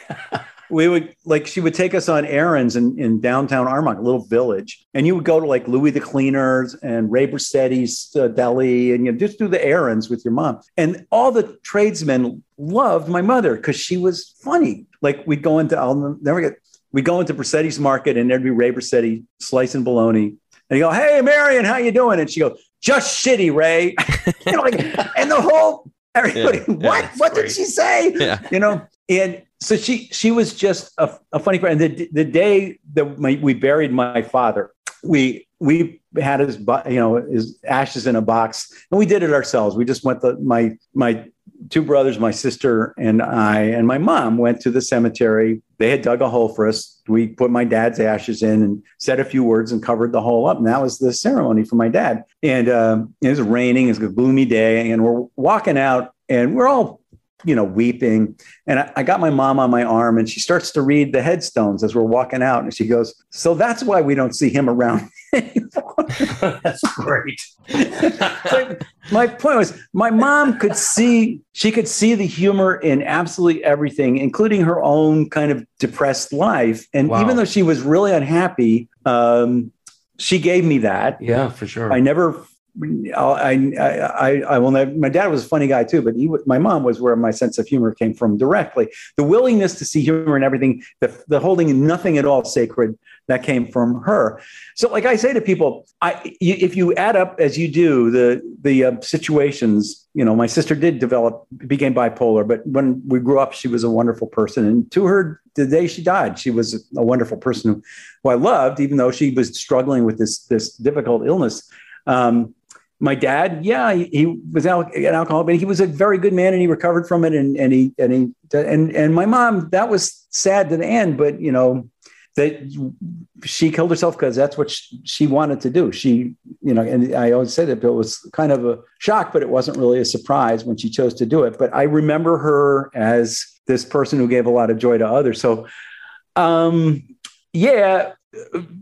we would like she would take us on errands in, in downtown Armonk, a little village, and you would go to like Louis the Cleaners and Ray Bracetti's uh, deli, and you know, just do the errands with your mom. And all the tradesmen loved my mother because she was funny. Like we'd go into I'll never get we go into Bracetti's market, and there'd be Ray Bracetti slicing bologna, and you go, "Hey, Marion, how you doing?" And she go, "Just shitty, Ray." you know, like, and the whole everybody, Yeah, yeah, what? that's what great. did she say? Yeah. You know, and so she she was just a, a funny friend. The the day that my, we buried my father, we we had his you know his ashes in a box, and we did it ourselves. We just went the my my two brothers, my sister and I, and my mom went to the cemetery. They had dug a hole for us. We put my dad's ashes in and said a few words and covered the hole up. And that was the ceremony for my dad. And um, it was raining. It was a gloomy day, and we're walking out, and we're all you know, weeping. And I, I, got my mom on my arm and she starts to read the headstones as we're walking out. And she goes, So that's why we don't see him around anymore. That's great. so my point was my mom could see, she could see the humor in absolutely everything, including her own kind of depressed life. And Wow. even though she was really unhappy, um, she gave me that. Yeah, for sure. I never I, I, I, will never, my dad was a funny guy too, but he, my mom was where my sense of humor came from directly. The willingness to see humor in everything, the, the holding nothing at all sacred, that came from her. So, like I say to people, I, if you add up as you do the the uh, situations, you know, my sister did develop, became bipolar, but when we grew up, she was a wonderful person, and to her, the day she died, she was a wonderful person who, who I loved, even though she was struggling with this this difficult illness. Um, my dad, yeah, he, he was al- an alcoholic, but he was a very good man and he recovered from it. And, and he, and he, and, and my mom, that was sad to the end, but you know, that she killed herself because that's what she, wanted to do. She, you know, and I always said that it was kind of a shock, but it wasn't really a surprise when she chose to do it. But I remember her as this person who gave a lot of joy to others. So, um, yeah,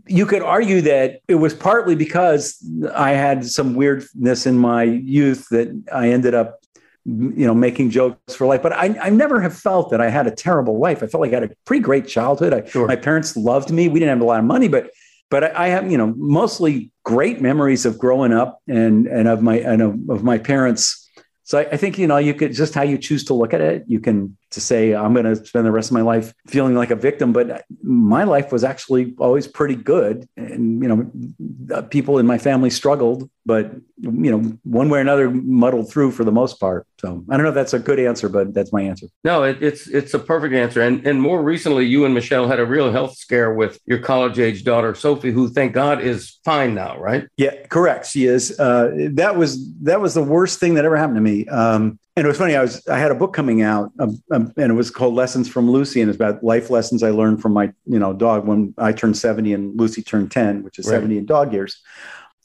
you could argue that it was partly because I had some weirdness in my youth that I ended up you know, making jokes for life. But I, I never have felt that I had a terrible life. I felt like I had a pretty great childhood. I, sure. My parents loved me. We didn't have a lot of money, but but I, I, have you know mostly great memories of growing up and and of my and of, of my parents. So I, I think you know you could just how you choose to look at it. You can to say I'm going to spend the rest of my life feeling like a victim, but my life was actually always pretty good. And you know, people in my family struggled, but you know, one way or another, muddled through for the most part. So I don't know if that's a good answer, but that's my answer. No, it, it's it's a perfect answer. And and more recently, you and Michelle had a real health scare with your college age daughter Sophie, who thank God is fine now, right? Yeah, correct. She is. Uh, that was that was the worst thing that ever happened to me. Um, and it was funny. I was I had a book coming out, um, um, and it was called Lessons from Lucy, and it's about life lessons I learned from my you know dog when I turned seventy and Lucy turned ten, which is right. seventy in dog years.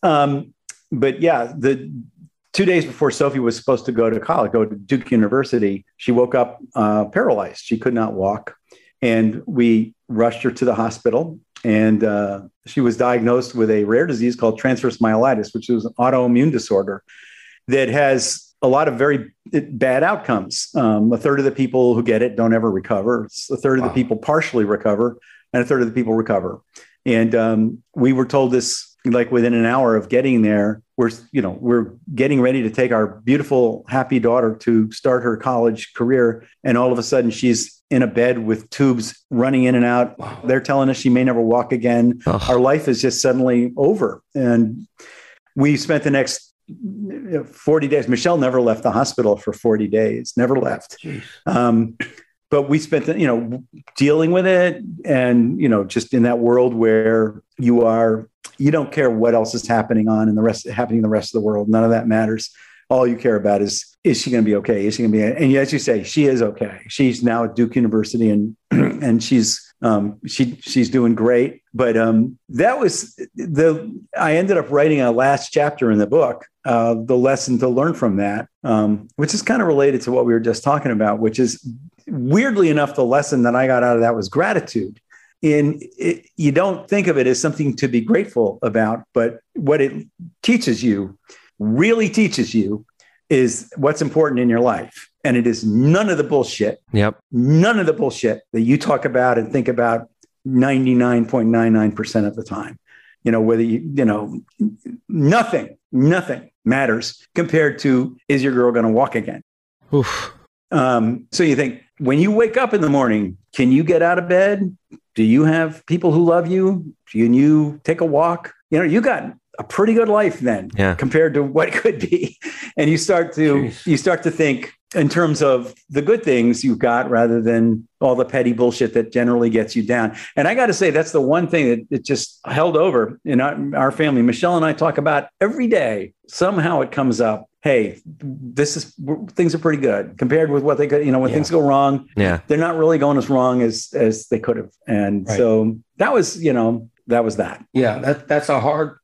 Um, but yeah, the two days before Sophie was supposed to go to college, go to Duke University, she woke up uh, paralyzed. She could not walk, and we rushed her to the hospital. And uh, she was diagnosed with a rare disease called transverse myelitis, which is an autoimmune disorder that has a lot of very bad outcomes. Um, a third of the people who get it don't ever recover. A third wow. of the people partially recover, and a third of the people recover. And um, we were told this like within an hour of getting there. We're you know we're getting ready to take our beautiful happy daughter to start her college career, and all of a sudden she's in a bed with tubes running in and out. Wow. They're telling us she may never walk again. Our life is just suddenly over, and we spent the next 40 days. Michelle never left the hospital for 40 days, never left. Um, but we spent, you know, dealing with it and, you know, just in that world where you are, you don't care what else is happening on in the rest, happening in the rest of the world. None of that matters. All you care about is, is she going to be okay? Is she going to be, and as you say, she is okay. She's now at Duke University and, and she's, um, she she's doing great. But um, that was the I ended up writing a last chapter in the book, uh, the lesson to learn from that, um, which is kind of related to what we were just talking about, which is weirdly enough, the lesson that I got out of that was gratitude. In it, you don't think of it as something to be grateful about, but what it teaches you, really teaches you, is what's important in your life and it is none of the bullshit. Yep. None of the bullshit that you talk about and think about 99.99% of the time. You know, whether you, you know, nothing, nothing matters compared to is your girl going to walk again? Oof. Um, so you think when you wake up in the morning, can you get out of bed? Do you have people who love you? Can you take a walk? You know, you got a pretty good life then yeah. compared to what it could be. And you start to Jeez. you start to think, in terms of the good things you've got rather than all the petty bullshit that generally gets you down. And I got to say, that's the one thing that it just held over in our, our, family. Michelle and I talk about every day. Somehow it comes up. Hey, this is things are pretty good compared with what they could. You know, when yeah. things go wrong, yeah, they're not really going as wrong as as they could have. And right. so that was, you know, that was that. Yeah, that that's a hard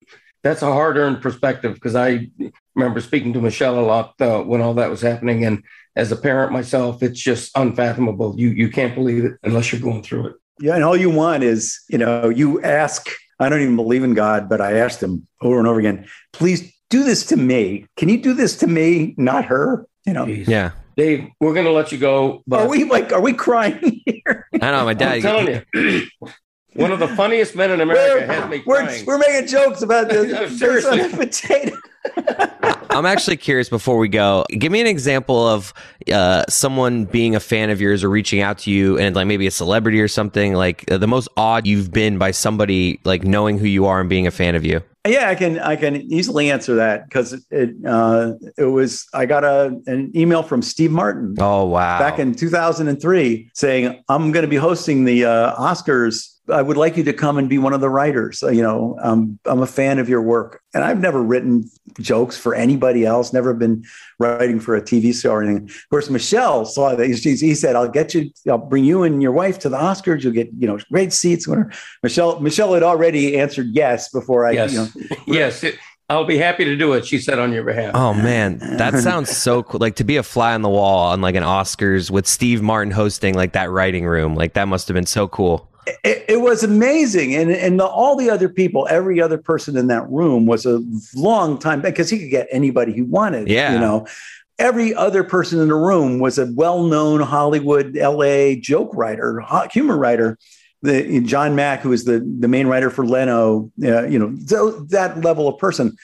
that's a hard earned perspective because I remember speaking to Michelle a lot uh, when all that was happening. And as a parent myself, it's just unfathomable. You you can't believe it unless you're going through it. Yeah, and all you want is, you know, you ask. I don't even believe in God, but I asked him over and over again, please do this to me. Can you do this to me, not her? You know. Jeez. Yeah. Dave, we're going to let you go. But are we like, are we crying here? I know my dad. I'm telling you, one of the funniest men in America we're, has me we're, crying. We're making jokes about the, seriously potato. I'm actually curious before we go. Give me an example of uh, someone being a fan of yours or reaching out to you and like maybe a celebrity or something like uh, the most odd you've been by somebody like knowing who you are and being a fan of you. Yeah, I can I can easily answer that because it uh, it was I got a an email from Steve Martin Oh wow. back in 2003 saying I'm going to be hosting the uh, Oscars. I would like you to come and be one of the writers. Uh, you know, um, I'm a fan of your work, and I've never written jokes for anybody else. Never been writing for a TV show or anything. Of course, Michelle saw that. He, he said, "I'll get you. I'll bring you and your wife to the Oscars. You'll get you know great seats." Whatever. Michelle Michelle had already answered yes before I. Yes. You know, yes, it, I'll be happy to do it. She said on your behalf. Oh man, that sounds so cool. Like to be a fly on the wall on like an Oscars with Steve Martin hosting like that writing room. Like that must have been so cool. It, it was amazing. And and the, all the other people every other person in that room was a long time because he could get anybody he wanted Yeah. you know. Every other person in the room was a well-known hollywood la joke writer humor writer. The Jon Macks who was the the main writer for leno uh, you know th- that level of person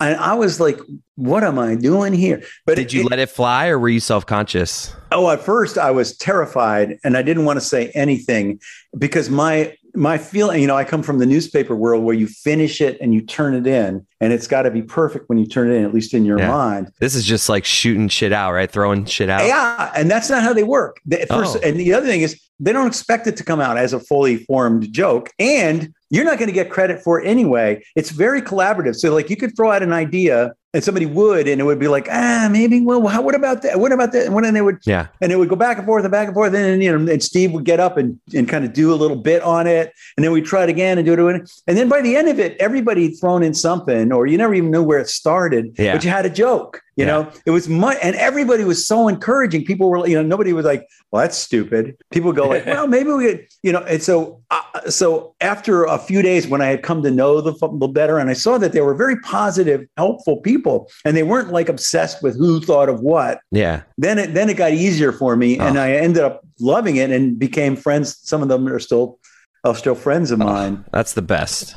and i was like what am i doing here but Did you it- let it fly or were you self conscious? Oh, at first I was terrified and I didn't want to say anything because my my feeling, you know, I come from the newspaper world where you finish it and you turn it in and it's got to be perfect when you turn it in, at least in your Yeah. mind. This is just like shooting shit out, right? Throwing shit out. Yeah, and that's not how they work. First, Oh. and the other thing is they don't expect it to come out as a fully formed joke, and you're not going to get credit for it anyway. It's very collaborative. So, like, you could throw out an idea, and somebody would, and it would be like, ah, maybe. Well, how, what about that? What about that? And then they would Yeah. and it would go back and forth and back and forth. And you know, and Steve would get up and, and kind of do a little bit on it, and then we try it again and do it. And then by the end of it, everybody thrown in something, or you never even knew where it started, Yeah. but you had a joke. You Yeah. know, it was much, and everybody was so encouraging. People were, you know, nobody was like, "Well, that's stupid." People go like, "Well, maybe we," could, you know. And so, uh, so after a few days, when I had come to know the football better, and I saw that they were very positive, helpful people, and they weren't like obsessed with who thought of what Yeah. then it then it got easier for me and Oh. i ended up loving it and became friends some of them are still are still friends of Oh. mine That's the best.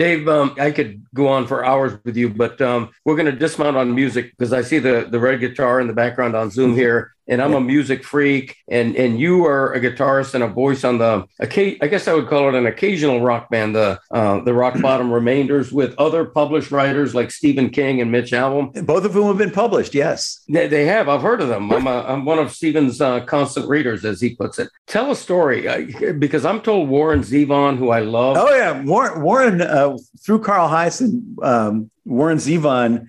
Dave, um, I could go on for hours with you, but um, we're going to dismount on music because I see the the red guitar in the background on Zoom here, and I'm a music freak, and and you are a guitarist and a voice on the I guess I would call it an occasional rock band, the uh, the Rock Bottom Remainders, with other published writers like Stephen King and Mitch Albom. both of whom have been published yes They, they have. I've heard of them. I'm, a, I'm one of Stephen's uh, constant readers, as he puts it. Tell a story, I, because I'm told Warren Zevon, who I love. oh yeah warren, warren uh, through carl Hiaasen, um, warren zevon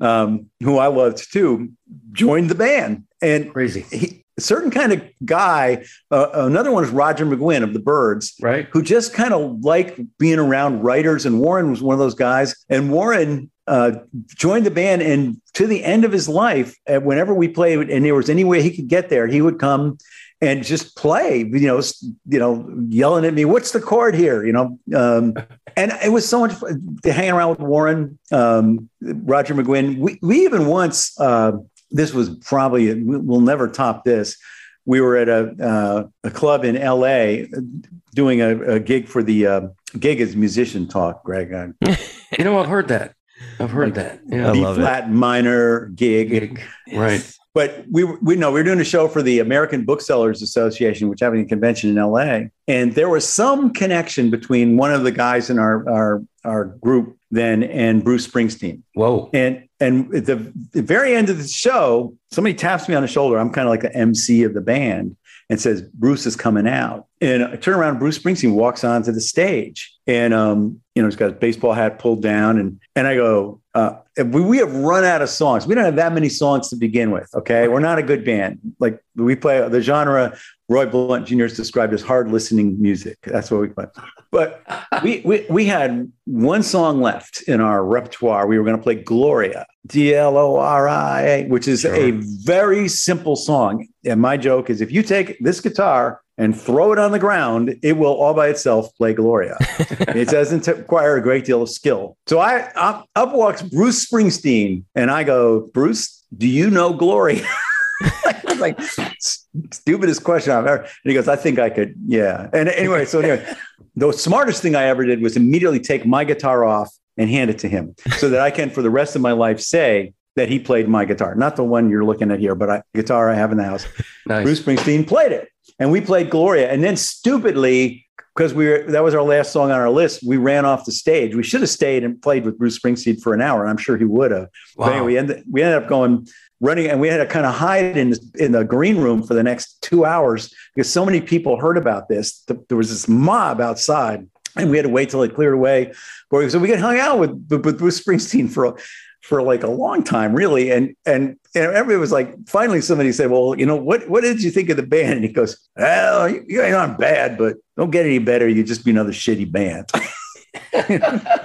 um, who i loved too joined the band and Crazy, he, a certain kind of guy uh, another one is roger mcguinn of the Byrds right? who just kind of like being around writers. And Warren was one of those guys. And Warren uh, joined the band, and to the end of his life, uh, whenever we played, and there was any way he could get there, he would come and just play. You know, you know, yelling at me, "What's the chord here?" You know, um, and it was so much fun to hang around with Warren, um, Roger McGuinn. We we even once. Uh, this was probably we- we'll never top this. We were at a uh, a club in L.A. doing a, a gig for the uh, gig is musician talk, Greg. Uh, You know, I've heard that. I've heard that. I Yeah. B love it. flat minor gig. Gig. Right. But we were- we know we were doing a show for the American Booksellers Association, which having a convention in LA, and there was some connection between one of the guys in our our our group then and Bruce Springsteen. Whoa. And and at the, the very end of the show, somebody taps me on the shoulder. I'm kind of like the MC of the band and says, Bruce is coming out. And I turn around, Bruce Springsteen walks onto the stage and um, you know, he's got his baseball hat pulled down. And and I go, uh, we, we have run out of songs. We don't have that many songs to begin with. Okay. We're not a good band. Like we play the genre Roy Blount Jr. has described as hard listening music. That's what we play. But we, we we had one song left in our repertoire. We were going to play Gloria, D L O R I A, which is Sure. a very simple song. And my joke is if you take this guitar and throw it on the ground, it will all by itself play Gloria. it doesn't require a great deal of skill. So I up, up walks Bruce Springsteen, and I go, Bruce, do you know Gloria? It's like stupidest question I've ever. And he goes, I think I could, yeah. And anyway, so anyway, the smartest thing I ever did was immediately take my guitar off and hand it to him so that I can, for the rest of my life, say that he played my guitar, not the one you're looking at here, but I, guitar I have in the house. Nice. Bruce Springsteen played it, and we played Gloria, and then stupidly. Because we were, that was our last song on our list. We ran off the stage. We should have stayed and played with Bruce Springsteen for an hour, and I'm sure he would have. Wow. But anyway, we ended, we ended up going running, and we had to kind of hide in in the green room for the next two hours because so many people heard about this. There was this mob outside, and we had to wait till it cleared away. So we got hung out with, with Bruce Springsteen for for like a long time, really. And and and everybody was like, finally, somebody said, "Well, you know, what what did you think of the band?" And he goes, "Well, you, you ain't not bad, but don't get any better. You just be another shitty band."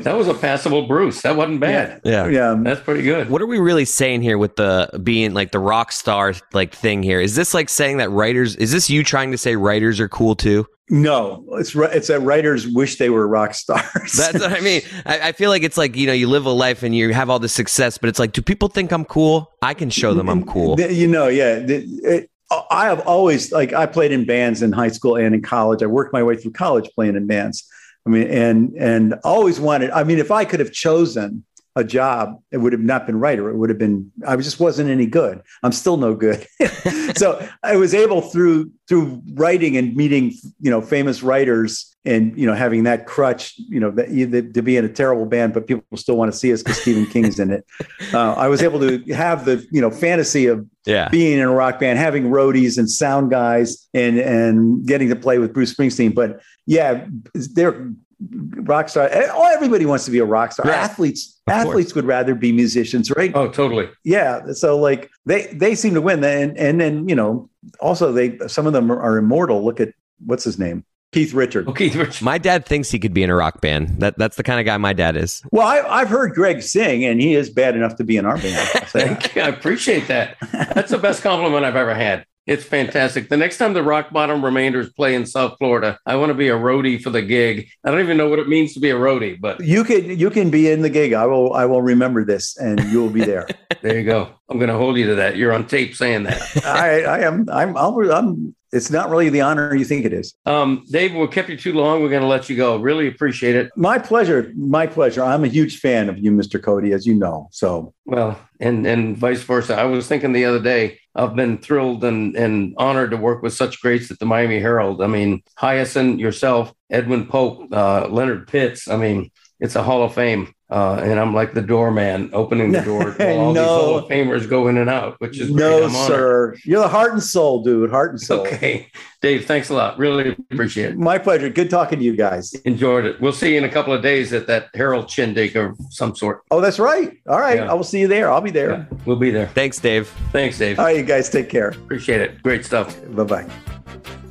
that was a passable Bruce. That wasn't bad. Yeah. yeah. That's pretty good. What are we really saying here with the being like the rock star like thing here? Is this like saying that writers? Is this you trying to say writers are cool too? No, it's ri- it's that writers wish they were rock stars. That's what I mean. I, I feel like it's like you know you live a life and you have all this success, but it's like, do people think I'm cool? I can show them I'm cool. You know, yeah. The- it- I have always like I played in bands in high school and in college. I worked my way through college playing in bands. I mean, and and always wanted. I mean, if I could have chosen a job, it would have not been right, or It would have been. I just wasn't any good. I'm still no good. so I was able through through writing and meeting you know famous writers and you know having that crutch you know that, that- to be in a terrible band, but people still want to see us because Stephen King's in it. Uh, I was able to have the you know fantasy of Yeah. being in a rock band, having roadies and sound guys, and and getting to play with Bruce Springsteen. But yeah, they're rock star. Eh, oh, everybody wants to be a rock star. Right. Athletes, Of course. athletes would rather be musicians, right? Oh, totally. Yeah. So like they they seem to win, and and then you know also they some of them are, are immortal. Look at what's his name, Keith Richard. Okay, oh, Rich. My dad thinks he could be in a rock band. That that's the kind of guy my dad is. Well, I, I've heard Greg sing, and he is bad enough to be in our band. I'll say that. Thank you. I appreciate that. That's the best compliment I've ever had. It's fantastic. The next time the Rock Bottom Remainders play in South Florida, I want to be a roadie for the gig. I don't even know what it means to be a roadie, but You can you can be in the gig. I will I will remember this, and you will be there. there you go. I'm going to hold you to that. You're on tape saying that. I, I am. I'm. I'll, I'm. It's not really the honor you think it is. Um, Dave, we kept you too long. We're going to let you go. Really appreciate it. My pleasure. My pleasure. I'm a huge fan of you, Mr. Cote, as you know. So Well, and and vice versa. I was thinking the other day. I've been thrilled and and honored to work with such greats at the Miami Herald. I mean, Hiaasen, yourself, Edwin Pope, uh, Leonard Pitts. I mean, it's a Hall of Fame. Uh, and I'm like the doorman opening the door while all these Hall of Famers go in and out, which is no, I'm sir. You're the heart and soul, dude. Heart and soul. Okay, Dave, thanks a lot. Really appreciate it. My pleasure. Good talking to you guys. Enjoyed it. We'll see you in a couple of days at that Herald Shindig of some sort. Oh, that's right. All right. Yeah. I will see you there. I'll be there. Yeah, we'll be there. Thanks, Dave. Thanks, Dave. All right, you guys take care. Appreciate it. Great stuff. Bye bye.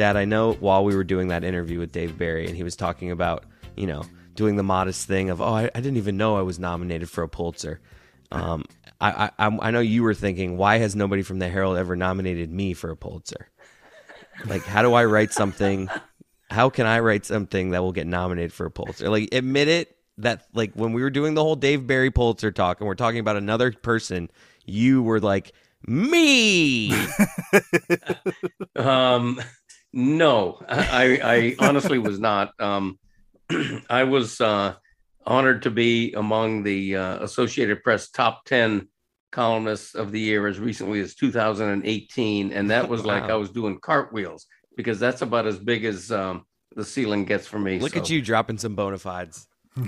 Dad, I know while we were doing that interview with Dave Barry and he was talking about, you know, doing the modest thing of, oh, I, I didn't even know I was nominated for a Pulitzer. Um, I, I, I'm- know you were thinking, why has nobody from the Herald ever nominated me for a Pulitzer? Like, how do I write something? How can I write something that will get nominated for a Pulitzer? Like, admit it that, like, when we were doing the whole Dave Barry Pulitzer talk and we're talking about another person, you were like, me. Um, no, I, I honestly was not. Um, I was uh, honored to be among the uh, Associated Press top 10 columnists of the year as recently as 2018. And that was like I was doing cartwheels because that's about as big as um, the ceiling gets for me. Look So- at you dropping some bona fides.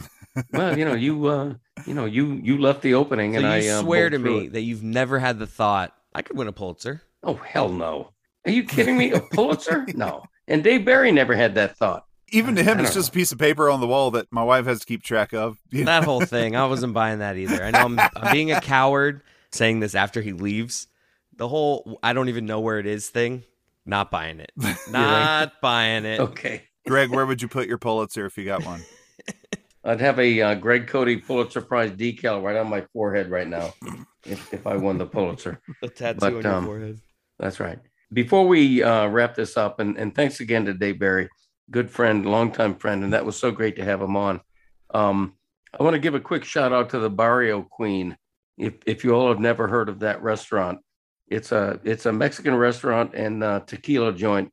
Well, you know, you, uh, you know, you, you left the opening So and I uh, swear to me it. that you've never had the thought I could win a Pulitzer. Oh, hell no. Are you kidding me? A Pulitzer? No. And Dave Barry never had that thought. Even to him, it's don't just a piece of paper on the wall that my wife has to keep track of. You That whole thing, I wasn't buying that either. I know I'm, I'm being a coward saying this after he leaves. The whole I don't even know where it is thing, not buying it. Not buying it. Okay. Greg, where would you put your Pulitzer if you got one? I'd have a uh, Greg Cote Pulitzer Prize decal right on my forehead right now if, if I won the Pulitzer. A tattoo But, on your um, forehead. That's right. Before we uh, wrap this up, and, and thanks again to Dave Barry, good friend, longtime friend, and that was so great to have him on. Um, I want to give a quick shout out to the Barrio Queen. If if you all have never heard of that restaurant, it's a it's a Mexican restaurant and uh, tequila joint,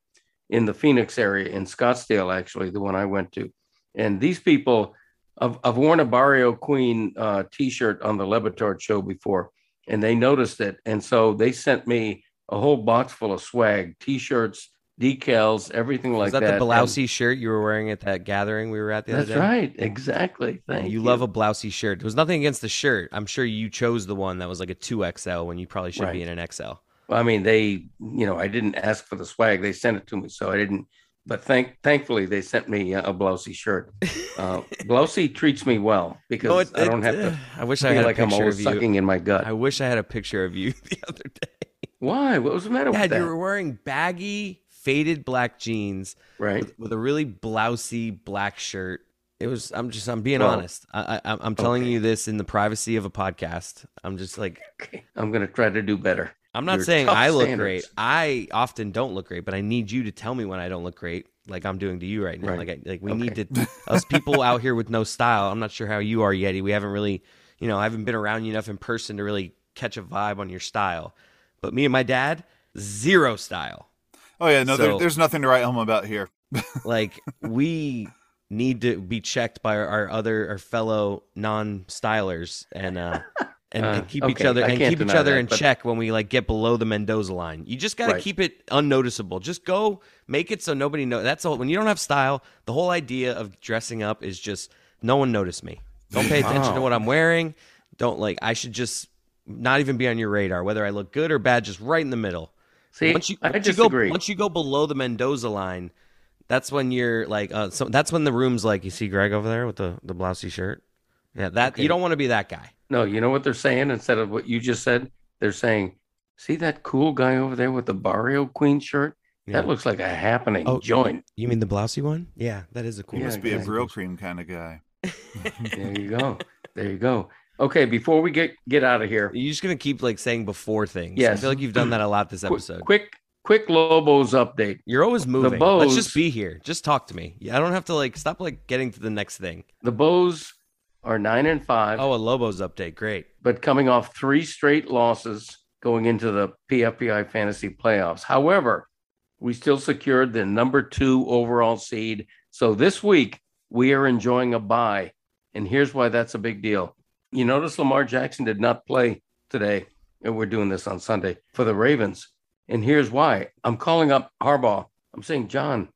in the Phoenix area, in Scottsdale, actually, the one I went to. And these people, I've, I've worn a Barrio Queen uh, T-shirt on the Le Batard show before, and they noticed it, and so they sent me a whole box full of swag, T-shirts, decals, everything like that, that. the And blousey shirt you were wearing at that gathering we were at the other day? That's right, exactly. Thank you, love a blousey shirt. There was nothing against the shirt. I'm sure you chose the one that was like a 2XL when you probably should be in an XL. Well, I mean, they, you know, I didn't ask for the swag; they sent it to me, so I didn't. But thank, thankfully, they sent me a blousey shirt. Uh, blousey treats me well because No, it- I don't it- have to I wish I had like a I'm picture always of you. sucking in my gut. I wish I had a picture of you the other day. Why? What was the matter Dad, with that? you were wearing baggy, faded black jeans right. with, with a really blousey black shirt. It was. I'm just. I'm being Well, honest. I, I, I'm telling okay. you this in the privacy of a podcast. I'm just like. Okay. I'm going to try to do better. I'm not saying I look standards. great. I often don't look great, but I need you to tell me when I don't look great, like I'm doing to you right now. Right. Like, I, like we Okay. need to. us people out here with no style. I'm not sure how you are, Yeti. We haven't really, you know, I haven't been around you enough in person to really catch a vibe on your style. But me and my dad, zero style. Oh yeah, no, there, there's nothing to write home about here. Like we need to be checked by our, our other our fellow non-stylers and uh and, Uh, and keep each other I and keep each other that, in but- check when we like get below the Mendoza line. You just got to Right. keep it unnoticeable. Just go make it so nobody knows. That's all. When you don't have style, the whole idea of dressing up is just no one notice me. Don't pay attention to what I'm wearing. Don't like. I should just not even be on your radar, whether I look good or bad. Just right in the middle. See, once you, I once you go once you go below the Mendoza line, that's when you're like, uh, so that's when the room's like, you see Greg over there with the the blousey shirt. Yeah, that Okay. you don't want to be that guy. no, you know what they're saying instead of what you just said? They're saying, see that cool guy over there with the Barrio Queen shirt? Yeah. That looks like a happening Oh. joint. You mean the blousey one? Yeah, that is a cool. You Yeah, must be a exactly. grill cream kind of guy. There you go. there you go. Okay, before we get get out of here, You're just gonna keep like saying before things. I feel like you've done that a lot this episode. quick quick Lobos update. You're always moving. Let's just be here. Just talk to me. Yeah, I don't have to like stop like getting to the next thing. The Bows are nine and five. Oh, a Lobos update. Great. but coming off three straight losses going into the PFPI fantasy playoffs. However, we still secured the number two overall seed. So this week we are enjoying a bye. And here's why that's a big deal. You notice Lamar Jackson did not play today, and we're doing this on Sunday for the Ravens. And here's why I'm calling up Harbaugh. I'm saying, John,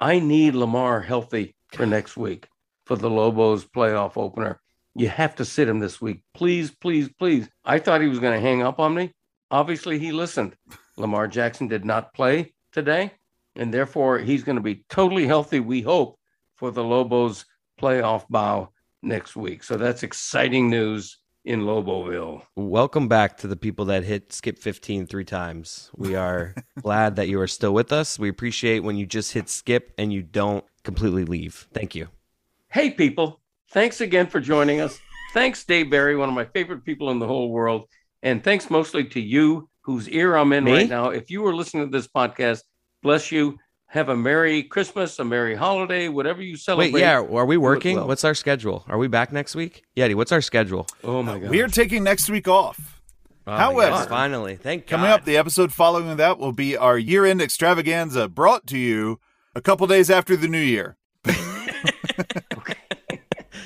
I need Lamar healthy for next week for the Lobos playoff opener. You have to sit him this week. Please, please, please. I thought he was going to hang up on me. Obviously, he listened. Lamar Jackson did not play today, and therefore he's going to be totally healthy, we hope, for the Lobos playoff bow next week. So that's exciting news in Loboville. Welcome back to the people that hit skip 15 three times. We are glad that you are still with us. We appreciate when you just hit skip and you don't completely leave. Thank you. Hey, people, thanks again for joining us. Thanks, Dave Barry, one of my favorite people in the whole world. And thanks mostly to you, whose ear I'm in Me? right now. If you are listening to this podcast, bless you. Have a Merry Christmas, a Merry holiday, whatever you celebrate. Wait, yeah, are we working? well. What's our schedule? Are we back next week? Yeti, what's our schedule? Oh, my God. We are taking next week off. Oh, However, yes, finally, thank God. Coming God. up, the episode following that will be our year end extravaganza brought to you a couple days after the new year.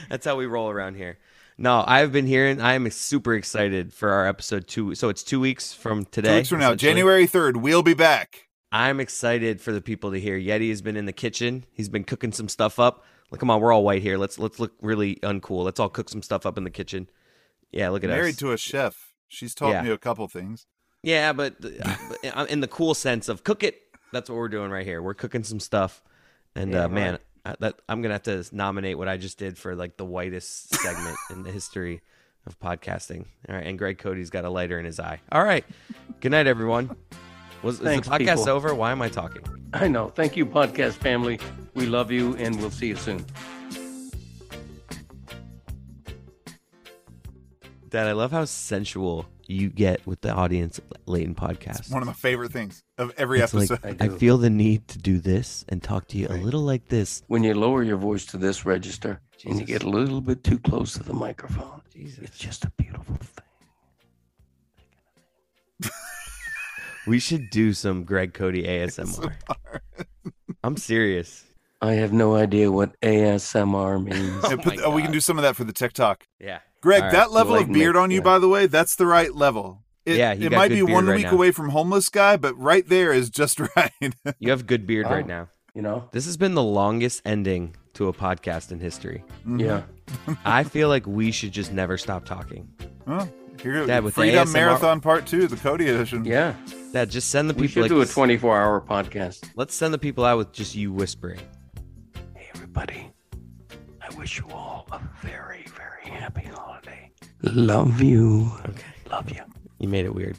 That's how we roll around here. No, I've been hearing. I am super excited for our episode two. So it's two weeks from today. Two weeks from now. January 3rd, we'll be back. I'm excited for the people to hear. Yeti has been in the kitchen. He's been cooking some stuff up. Look, come on, we're all white here. Let's let's look really uncool. Let's all cook some stuff up in the kitchen. Yeah, look at Married us. Married to a chef. She's taught Yeah. me a couple things. yeah, but uh, in the cool sense of cook it. That's what we're doing right here. We're cooking some stuff, and Yeah, uh, man, right. I, that I'm gonna have to nominate what I just did for like the whitest segment in the history of podcasting. All right, and Greg Cote's got a lighter in his eye. All right, good night, everyone. Was Thanks, is the podcast people. over? Why am I talking? I know. Thank you, podcast family. We love you, and we'll see you soon. Dad, I love how sensual you get with the audience late in podcast. One of my favorite things of every It's like, episode. I I feel the need to do this and talk to you a little like this. When you lower your voice to this register and you get a little bit too close to the microphone, Jesus. it's just a beautiful We should do some Greg Cote ASMR. I'm serious. I have no idea what ASMR means. Yeah, oh put- my oh, we can do some of that for the TikTok. Yeah. Greg, All right. that level of Enlighten me. beard on you, Yeah. by the way, that's the right level. It, Yeah, it might be one right week now. away from homeless guy, but right there is just right. You have good beard Oh. right now. you know? This has been the longest ending to a podcast in history. Mm-hmm. Yeah. I feel like we should just never stop talking. Huh? Here, Dad, with the Freedom ASMR Marathon Part Two, the Cote edition. Yeah. Dad, just send the people. We should like do a 24 hour podcast. Let's send the people out with just you whispering. Hey, everybody. I wish you all a very, very happy holiday. Love you. Okay. Love you. You made it weird.